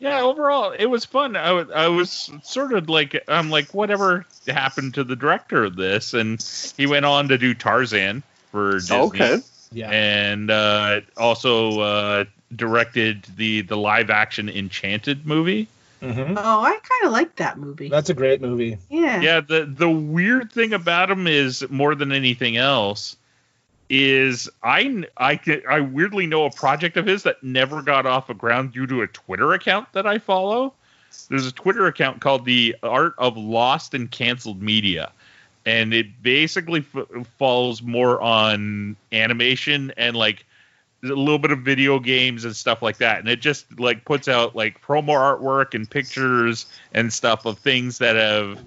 Yeah, overall it was fun. I was, I was sort of like I'm like whatever happened to the director of this, and he went on to do Tarzan for Disney. Okay. yeah. and uh, also uh, directed the the live action Enchanted movie. Mhm. Oh, I kind of like that movie. That's a great movie. yeah. Yeah, the the weird thing about him is more than anything else is I I I weirdly know a project of his that never got off the ground due to a Twitter account that I follow. There's a Twitter account called the Art of Lost and Cancelled Media, and it basically f- falls more on animation and like a little bit of video games and stuff like that. And it just like puts out like promo artwork and pictures and stuff of things that have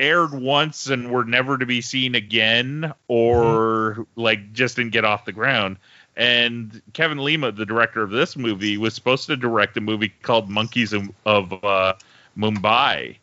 aired once and were never to be seen again or like just didn't get off the ground. And Kevin Lima, the director of this movie, was supposed to direct a movie called Monkeys of, of uh, Mumbai,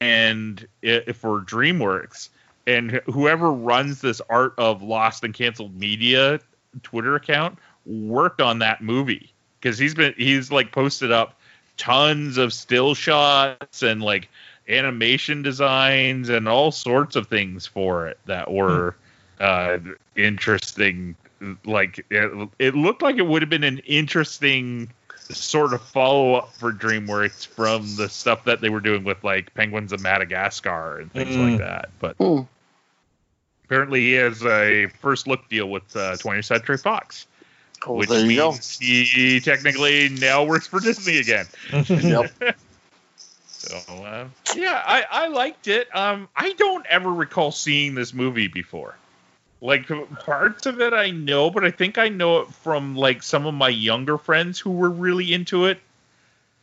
and it, for DreamWorks. And whoever runs this Art of Lost and Canceled Media Twitter account worked on that movie because he's been he's like posted up tons of still shots and like animation designs and all sorts of things for it that were uh interesting like it, it looked like it would have been an interesting sort of follow up for DreamWorks from the stuff that they were doing with like Penguins of Madagascar and things Mm. like that but Hmm. apparently he has a first look deal with uh, 20th Century Fox Oh, which there you go. means he technically now works for Disney again. Yep. So uh, yeah, I, I liked it. Um, I don't ever recall seeing this movie before. Like parts of it I know, but I think I know it from like some of my younger friends who were really into it.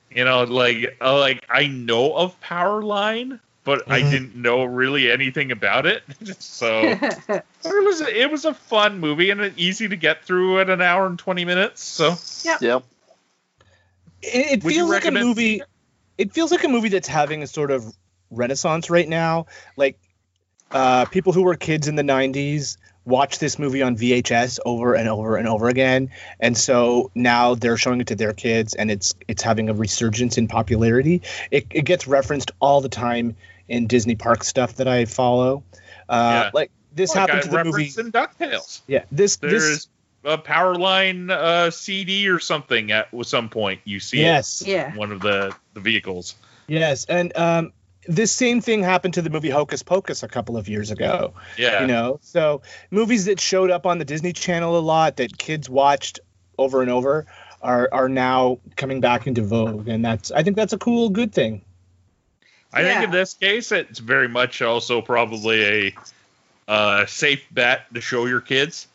You know, like uh, like I know of Powerline, but I Mhm. didn't know really anything about it. so it was it was a fun movie and easy to get through at an hour and twenty minutes. So Yep. It, it feels like a recommend movie. it? It feels like a movie that's having a sort of renaissance right now. Like uh, people who were kids in the '90s watched this movie on VHS over and over and over again, and so now they're showing it to their kids, and it's it's having a resurgence in popularity. It, it gets referenced all the time in Disney park stuff that I follow. Uh, Yeah. Like this like happened to the movie. in Ducktales. Yeah, this this There's a Powerline uh, CD or something at some point. You see yes. it yeah. one of the, the vehicles. Yes, and um, this same thing happened to the movie Hocus Pocus a couple of years ago. Yeah. You know, so movies that showed up on the Disney Channel a lot that kids watched over and over are are now coming back into vogue, and that's I think that's a cool, good thing. I think in this case, it's very much also probably a uh, safe bet to show your kids.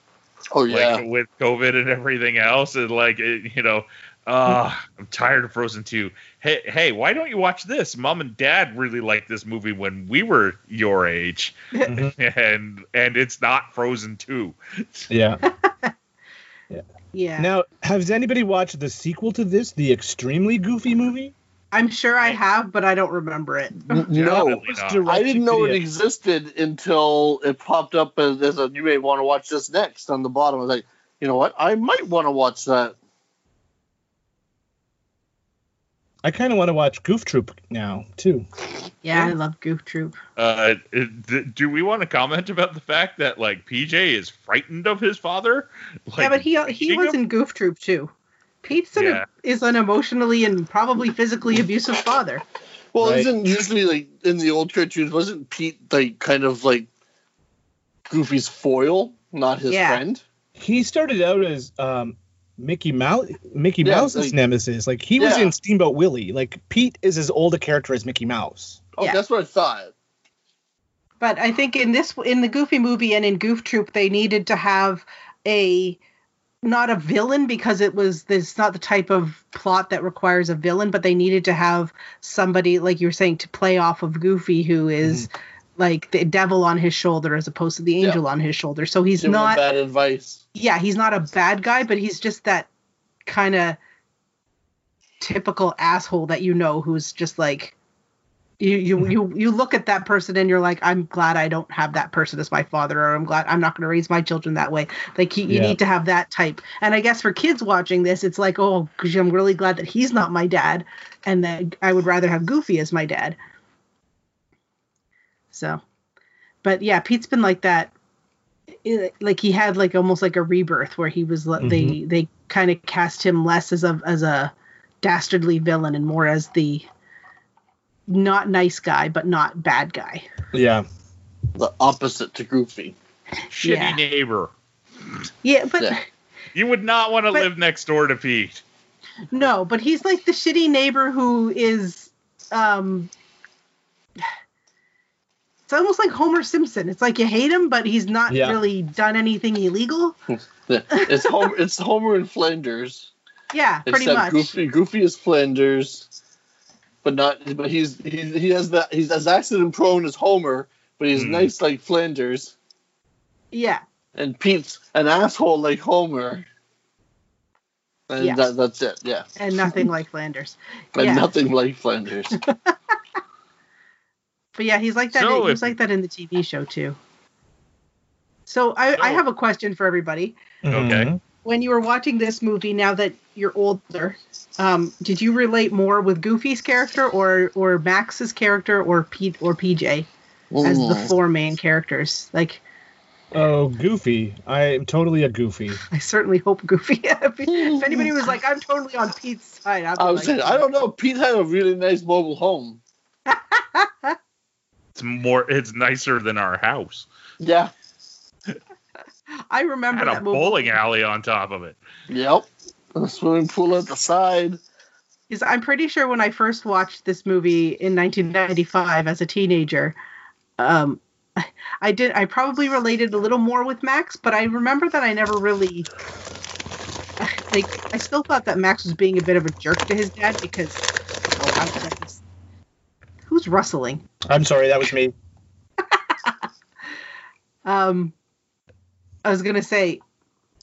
Oh yeah. Like with COVID and everything else, and like it, you know, uh, I'm tired of Frozen 2. Hey, hey, why don't you watch this? Mom and Dad really liked this movie when we were your age, Mhm. and and it's not Frozen 2. Yeah. Yeah. Now, has anybody watched the sequel to this, the extremely goofy movie? I'm sure I have, but I don't remember it. No, Definitely It's not. direct I didn't know it existed until it popped up as, as a you may want to watch this next on the bottom. I was like, you know what? I might want to watch that. I kind of want to watch Goof Troop now too. Yeah, I love Goof Troop. Uh, do we want to comment about the fact that like PJ is frightened of his father? Like, yeah, but he he was him? in Goof Troop too. Pete's an, Yeah. is an emotionally and probably physically abusive father. Well, Right. isn't usually like in the old cartoons? Wasn't Pete like kind of like Goofy's foil, not his Yeah. friend? He started out as um, Mickey Mouse Mickey Yeah, Mouse's like- nemesis. Like he was in Steamboat Willie. Like Pete is as old a character as Mickey Mouse. Oh, Yeah. that's what I thought. But I think in this in the Goofy movie and in Goof Troop they needed to have a not a villain because it was this not the type of plot that requires a villain, but they needed to have somebody like you were saying to play off of Goofy who is mm-hmm. like the devil on his shoulder as opposed to the Yeah. angel on his shoulder. So he's Give not bad advice. yeah, he's not a bad guy, but he's just that kind of typical asshole that you know who's just like you you mm-hmm. you you look at that person and you're like I'm glad I don't have that person as my father or I'm glad I'm not going to raise my children that way. Like he, you Yeah. need to have that type. And I guess for kids watching this it's like oh I'm really glad that he's not my dad and that I would rather have Goofy as my dad. So but yeah, Pete's been like that it- like he had like almost like a rebirth where he was le- they mm-hmm. they kind of cast him less as a as a dastardly villain and more as the not nice guy but not bad guy. Yeah. The opposite to Goofy. Shitty Yeah. neighbor. Yeah, but Yeah. You would not want to But- live next door to Pete. no, but he's like the shitty neighbor who is um it's almost like Homer Simpson. It's like you hate him, but he's not Yeah. really done anything illegal. It's Homer. it's Homer in Flanders. Yeah, pretty except much. Goofy. Goofy is Flanders, but not. But he's he, he has that. He's as accident prone as Homer, but he's Hmm. nice like Flanders. Yeah. And Pete's an asshole like Homer. And Yeah. that, that's it. Yeah, And nothing like Flanders. and Yeah. nothing like Flanders. But yeah, he's like that. So he was if- like that in the TV show too. So I, I have a question for everybody. Okay. When you were watching this movie, now that you're older, um, did you relate more with Goofy's character or or Max's character or Pete or PJ as the four main characters? Like, Oh, Goofy. I'm totally a Goofy. I certainly hope Goofy. if, if anybody was like, I'm totally on Pete's side, I'd be I was like, saying, I don't know. Pete had a really nice mobile home. It's more. It's nicer than our house. Yeah. I remember Had a that movie. bowling alley on top of it. Yep. A swimming pool at the side. Because I'm pretty sure when I first watched this movie in 1995 as a teenager, um, I did. I probably related a little more with Max, but I remember that I never really. Like, I still thought that Max was being a bit of a jerk to his dad because. Oh, I was like this- Who's rustling? I'm sorry, that was me. Um, I was gonna say,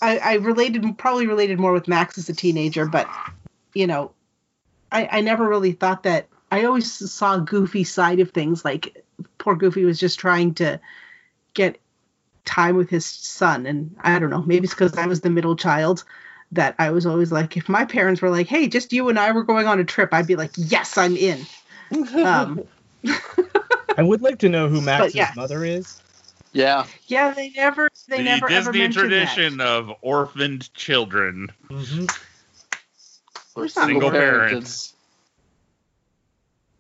I, I related probably related more with Max as a teenager, but you know, I I never really thought that. I always saw Goofy side of things. Like poor Goofy was just trying to get time with his son, and I don't know. Maybe it's because I was the middle child that I was always like, if my parents were like, "Hey, just you and I were going on a trip," I'd be like, "Yes, I'm in." Um, I would like to know who Max's yeah. mother is. Yeah. yeah, they never, they the never ever Disney mentioned that. tradition of orphaned children. Mm-hmm. Or Single parents.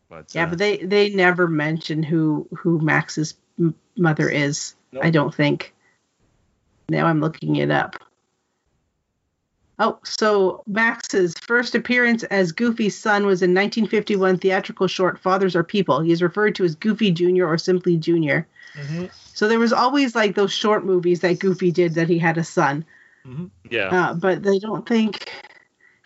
But Yeah, uh, but they they never mention who who Max's mother is. Nope. I don't think. Now I'm looking it up. Oh, so Max's first appearance as Goofy's son was in 1951 theatrical short "Fathers Are People." He is referred to as Goofy Jr. or simply Junior. Mm-hmm. So there was always like those short movies that Goofy did that he had a son. yeah. Uh, but they don't think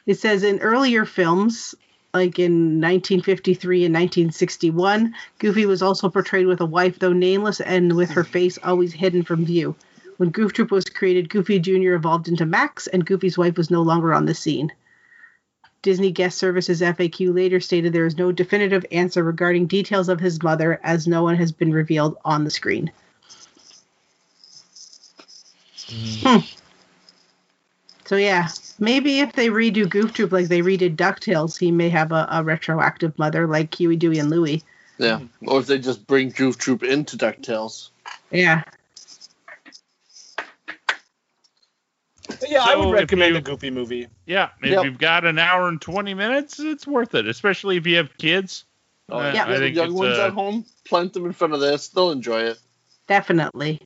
it says in earlier films like in 1953 and 1961 goofy was also portrayed with a wife though nameless and with her face always hidden from view when goof troop was created goofy jr evolved into max and goofy's wife was no longer on the scene disney guest services faq later stated there is no definitive answer regarding details of his mother as no one has been revealed on the screen So yeah, maybe if they redo Goof Troop like they redid Ducktales, he may have a, a retroactive mother like Huey, Dewey, and Louie. Yeah. Or if they just bring Goof Troop into DuckTales. Yeah, Yeah, I would recommend you- a Goofy movie. Yeah, if Yep. you've got an hour and 20 minutes, it's worth it, especially if you have kids. Oh, Uh, Yeah. I think young ones uh, at home, plant them in front of this. They'll enjoy it. definitely.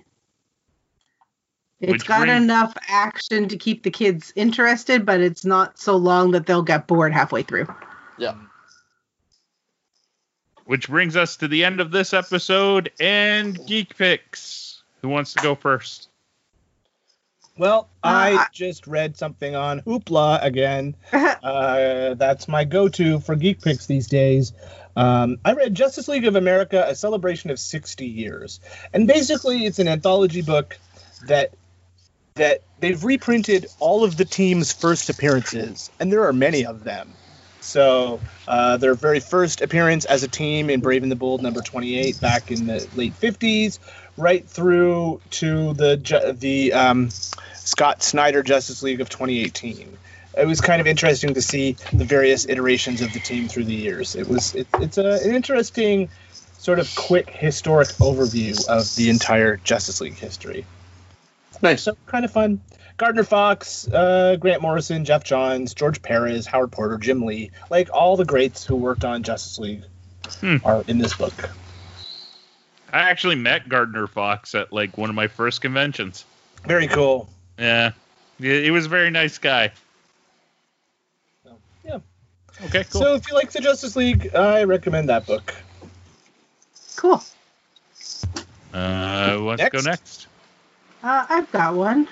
It's Which got brings- enough action to keep the kids interested, but it's not so long that they'll get bored halfway through. Yeah. Which brings us to the end of this episode and Geek Picks. Who wants to go first? Well, I Uh, I- just read something on Hoopla again. uh, that's my go-to for geek picks these days. Um, I read Justice League of America: A Celebration of 60 Years, and basically, it's an anthology book that that they've reprinted all of the team's first appearances, and there are many of them. So uh, their very first appearance as a team in Brave and the Bold number 28 back in the late 50s, right through to the the um, Scott Snyder Justice League of 2018. It was kind of interesting to see the various iterations of the team through the years. It was it, it's a, an interesting sort of quick historic overview of the entire Justice League history. Nice. So kind of fun. Gardner Fox, uh, Grant Morrison, Geoff Johns, George Perez, Howard Porter, Jim Lee, like all the greats who worked on Justice League Hmm. are in this book. I actually met Gardner Fox at like one of my first conventions. Very cool. Yeah. He he was a very nice guy. So, yeah. Okay, cool. So if you like the Justice League, I recommend that book. Cool. uh, who wants to go Next. Uh, I've got one.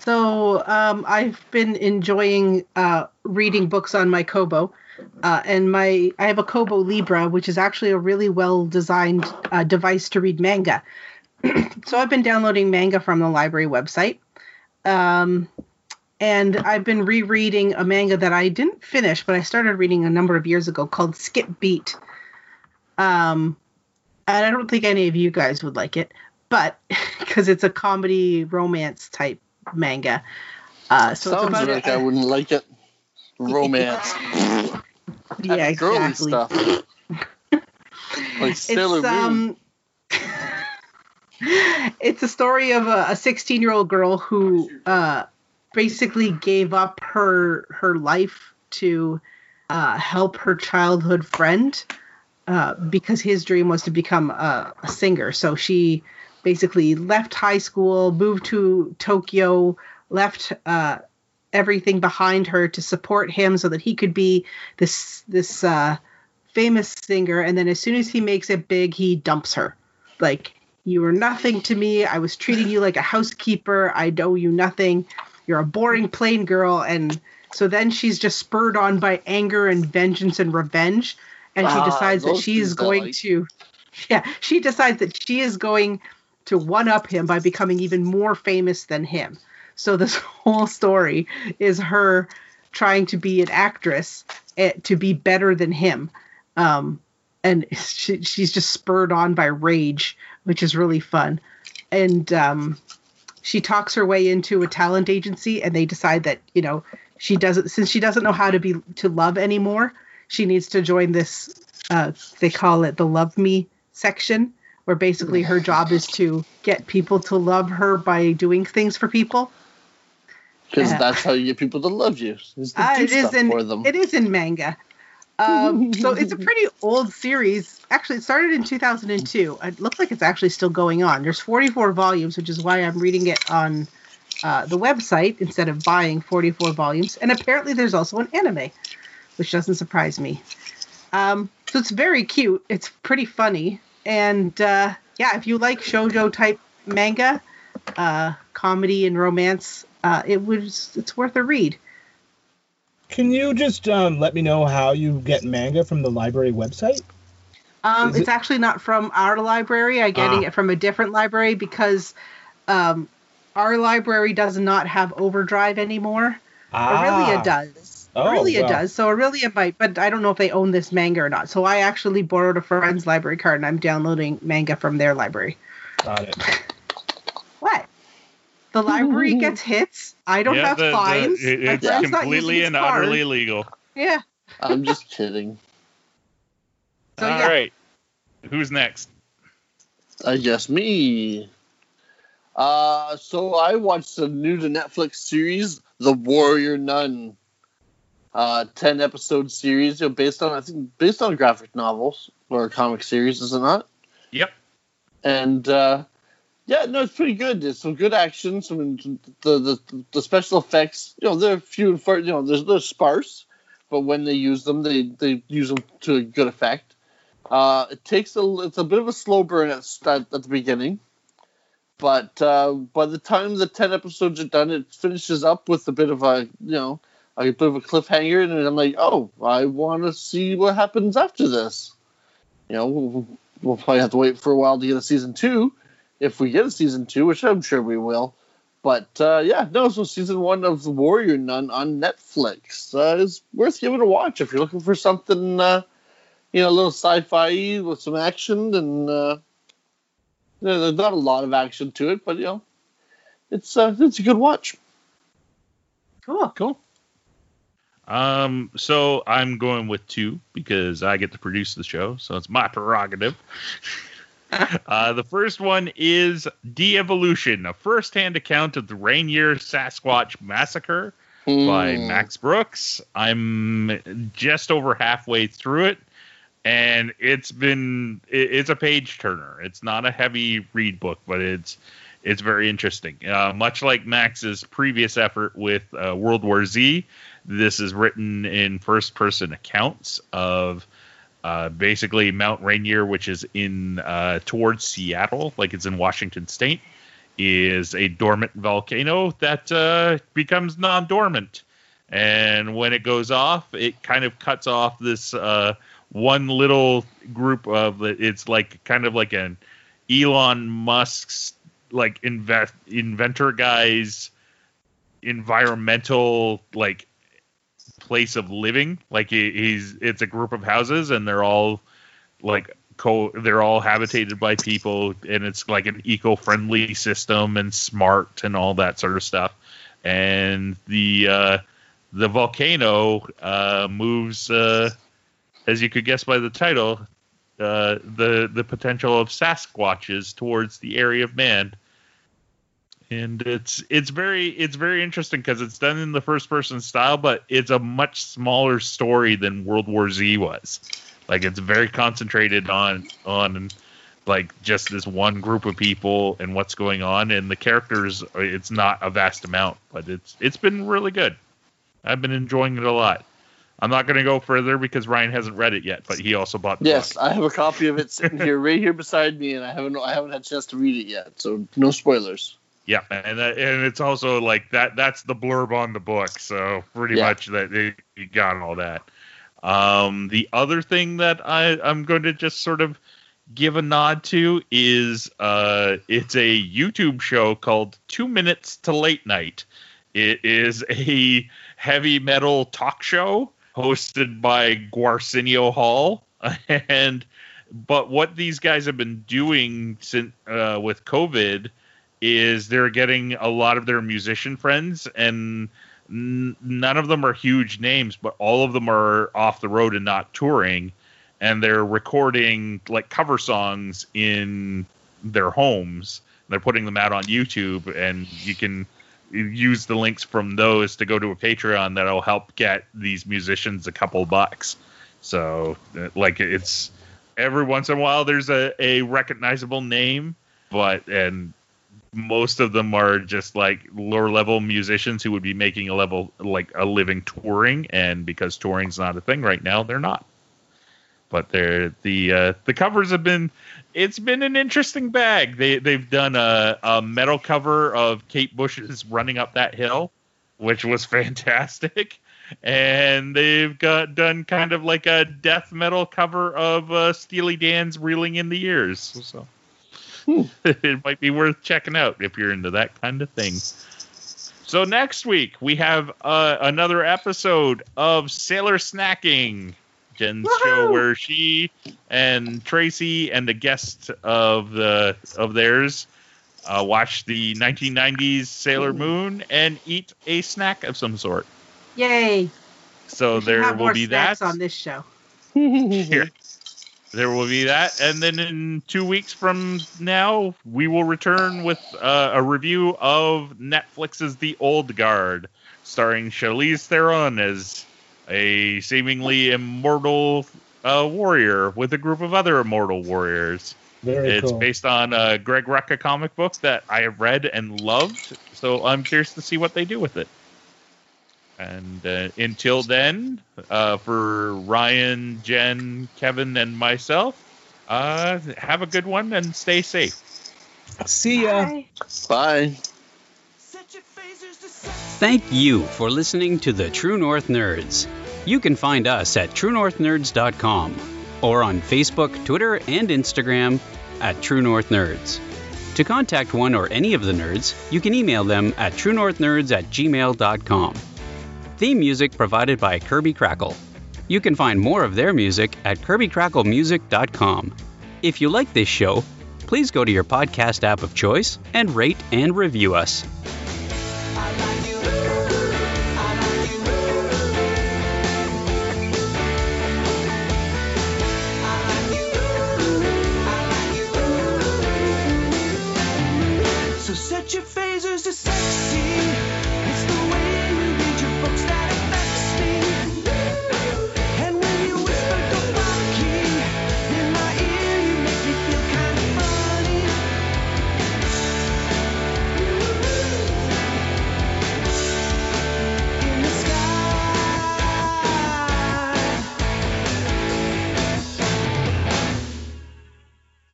So um, I've been enjoying uh, reading books on my Kobo, uh, and my I have a Kobo Libra, which is actually a really well designed uh, device to read manga. so I've been downloading manga from the library website, um, and I've been rereading a manga that I didn't finish, but I started reading a number of years ago called Skip Beat. Um, and I don't think any of you guys would like it, but because it's a comedy romance type manga. Uh, so Sounds about like I wouldn't like it. Romance. yeah, Girly exactly. stuff. like Sailor it's um it's a story of a 16 year old girl who uh basically gave up her her life to uh help her childhood friend uh because his dream was to become a, a singer so she basically left high school moved to tokyo left uh everything behind her to support him so that he could be this this uh famous singer. And then as soon as he makes it big he dumps her. Like you were nothing to me. I was treating you like a housekeeper. I owe you nothing. You're a boring plain girl. And so then she's just spurred on by anger and vengeance and revenge. And she Ah, decides that she is going like. to yeah she decides that she is going to one up him by becoming even more famous than him. So this whole story is her trying to be an actress eh, to be better than him. Um, and she, she's just spurred on by rage which is really fun. And um, she talks her way into a talent agency and they decide that you know she doesn't since she doesn't know how to be to love anymore she needs to join this uh, they call it the love me section where basically her job is to get people to love her by doing things for people Because Yeah. that's how you get people to love you. Is to Uh, do it is in for them. it is in manga. Um, so it's a pretty old series. Actually, it started in 2002. It looks like it's actually still going on. There's 44 volumes, which is why I'm reading it on uh, the website instead of buying 44 volumes. And apparently, there's also an anime, which doesn't surprise me. Um, so it's very cute. It's pretty funny, and uh, yeah, if you like shojo type manga, uh, comedy and romance, uh, it was it's worth a read. Can you just um, let me know how you get manga from the library website? Um, Is it's it- actually not from our library. I'm getting Ah. it from a different library because um, our library does not have Overdrive anymore. Aurelia does. Oh, Aurelia well. does. So Aurelia might, but I don't know if they own this manga or not. So I actually borrowed a friend's library card and I'm downloading manga from their library. Got it. What? The library gets hits. I don't yeah, have the- the- fines. it- it's friend's completely and card. utterly legal. Yeah. I'm just kidding. So All yeah. right. Who's next? I guess me. Uh, so I watched the new to Netflix series, The Warrior Nun. Uh, ten episode series, you know, based on I think based on graphic novels or a comic series, is it not? Yep. And uh, Yeah, no, it's pretty good. There's some good action. Some the the, the special effects. You know, they're few and far. You know, they're, they're sparse, but when they use them, they they use them to a good effect. Uh, it takes a it's a bit of a slow burn at at, at the beginning, but uh, by the time the ten episodes are done, it finishes up with a bit of a you know a bit of a cliffhanger, and I'm like, oh, I want to see what happens after this. You know, we'll, we'll probably have to wait for a while to get a season two if we get a season two, which I'm sure we will. But uh, yeah, no, so season one of The Warrior Nun on Netflix uh, is worth giving a watch if you're looking for something, uh, you know, a little sci-fi with some action and uh, there's not a lot of action to it, but you know, it's uh, it's a good watch. Cool. Cool. Um, so I'm going with two because I get to produce the show, so it's my prerogative. uh, the first one is De-Evolution, a first-hand account of the Rainier Sasquatch Massacre by Mm. Max Brooks. I'm just over halfway through it, and it's been it, it's a page turner. It's not a heavy read book, but it's it's very interesting. Uh, much like Max's previous effort with uh, World War Z, this is written in first person accounts of uh, basically Mount Rainier, which is in uh, towards Seattle, like it's in Washington State, is a dormant volcano that uh, becomes non-dormant, and when it goes off, it kind of cuts off this uh, one little group of it's like kind of like an Elon Musk's like invest inventor guys environmental like place of living. Like he, he's it's a group of houses and they're all like co they're all habitated by people and it's like an eco-friendly system and smart and all that sort of stuff. And the uh the volcano uh moves uh as you could guess by the title uh the the potential of sasquatches towards the area of man and it's it's very it's very interesting because it's done in the first person style but it's a much smaller story than world war z was like it's very concentrated on on like just this one group of people and what's going on and the characters it's not a vast amount but it's it's been really good i've been enjoying it a lot i'm not going to go further because ryan hasn't read it yet but he also bought the Yes, book. I have a copy of it sitting here, right here beside me, and I haven't I haven't had a chance to read it yet, so no spoilers. Yeah, and that, and it's also like that. That's the blurb on the book, so pretty Yeah. much that it, you got all that. Um, the other thing that I I'm going to just sort of give a nod to is uh, it's a YouTube show called Two Minutes to Late Night. It is a heavy metal talk show hosted by Gwarsenio Hall, and but what these guys have been doing since uh, with COVID is they're getting a lot of their musician friends and none of them are huge names but all of them are off the road and not touring and they're recording like cover songs in their homes. They're putting them out on youtube and you can use the links from those to go to a patreon that'll help get these musicians a couple bucks. So uh, like it's every once in a while there's a, a recognizable name but and most of them are just like lower level musicians who would be making a level like a living touring and because touring's not a thing right now they're not. But they're the uh, the covers have been it's been an interesting bag. They they've done a, a metal cover of kate bush's running up that hill which was fantastic. And they've got done kind of like a death metal cover of uh, steely dan's reeling in the years so it might be worth checking out if you're into that kind of thing. So next week we have uh, another episode of Sailor Snacking, Jen's show where she and Tracy and a guest of the of theirs uh, watch the 1990s Sailor Moon and eat a snack of some sort. Yay. So there will be that. on this show. Here. There will be that, and then in two weeks from now, we will return with uh, a review of Netflix's The Old Guard, starring Charlize Theron as a seemingly immortal uh, warrior with a group of other immortal warriors. Very it's cool. based on a Greg Rucka comic book that I have read and loved. So I'm curious to see what they do with it. And uh, until then, uh, for Ryan, Jen, Kevin, and myself, uh, have a good one and stay safe. See ya. Bye. Bye. Thank you for listening to the True North Nerds. You can find us at truenorthnerds.com or on Facebook, Twitter, and Instagram at True North Nerds. To contact one or any of the nerds, you can email them at truenorthnerds at gmail.com. Theme music provided by Kirby Krackle. You can find more of their music at KirbyKracklemusic.com. If you like this show, please go to your podcast app of choice and rate and review us. Your phasers sexy.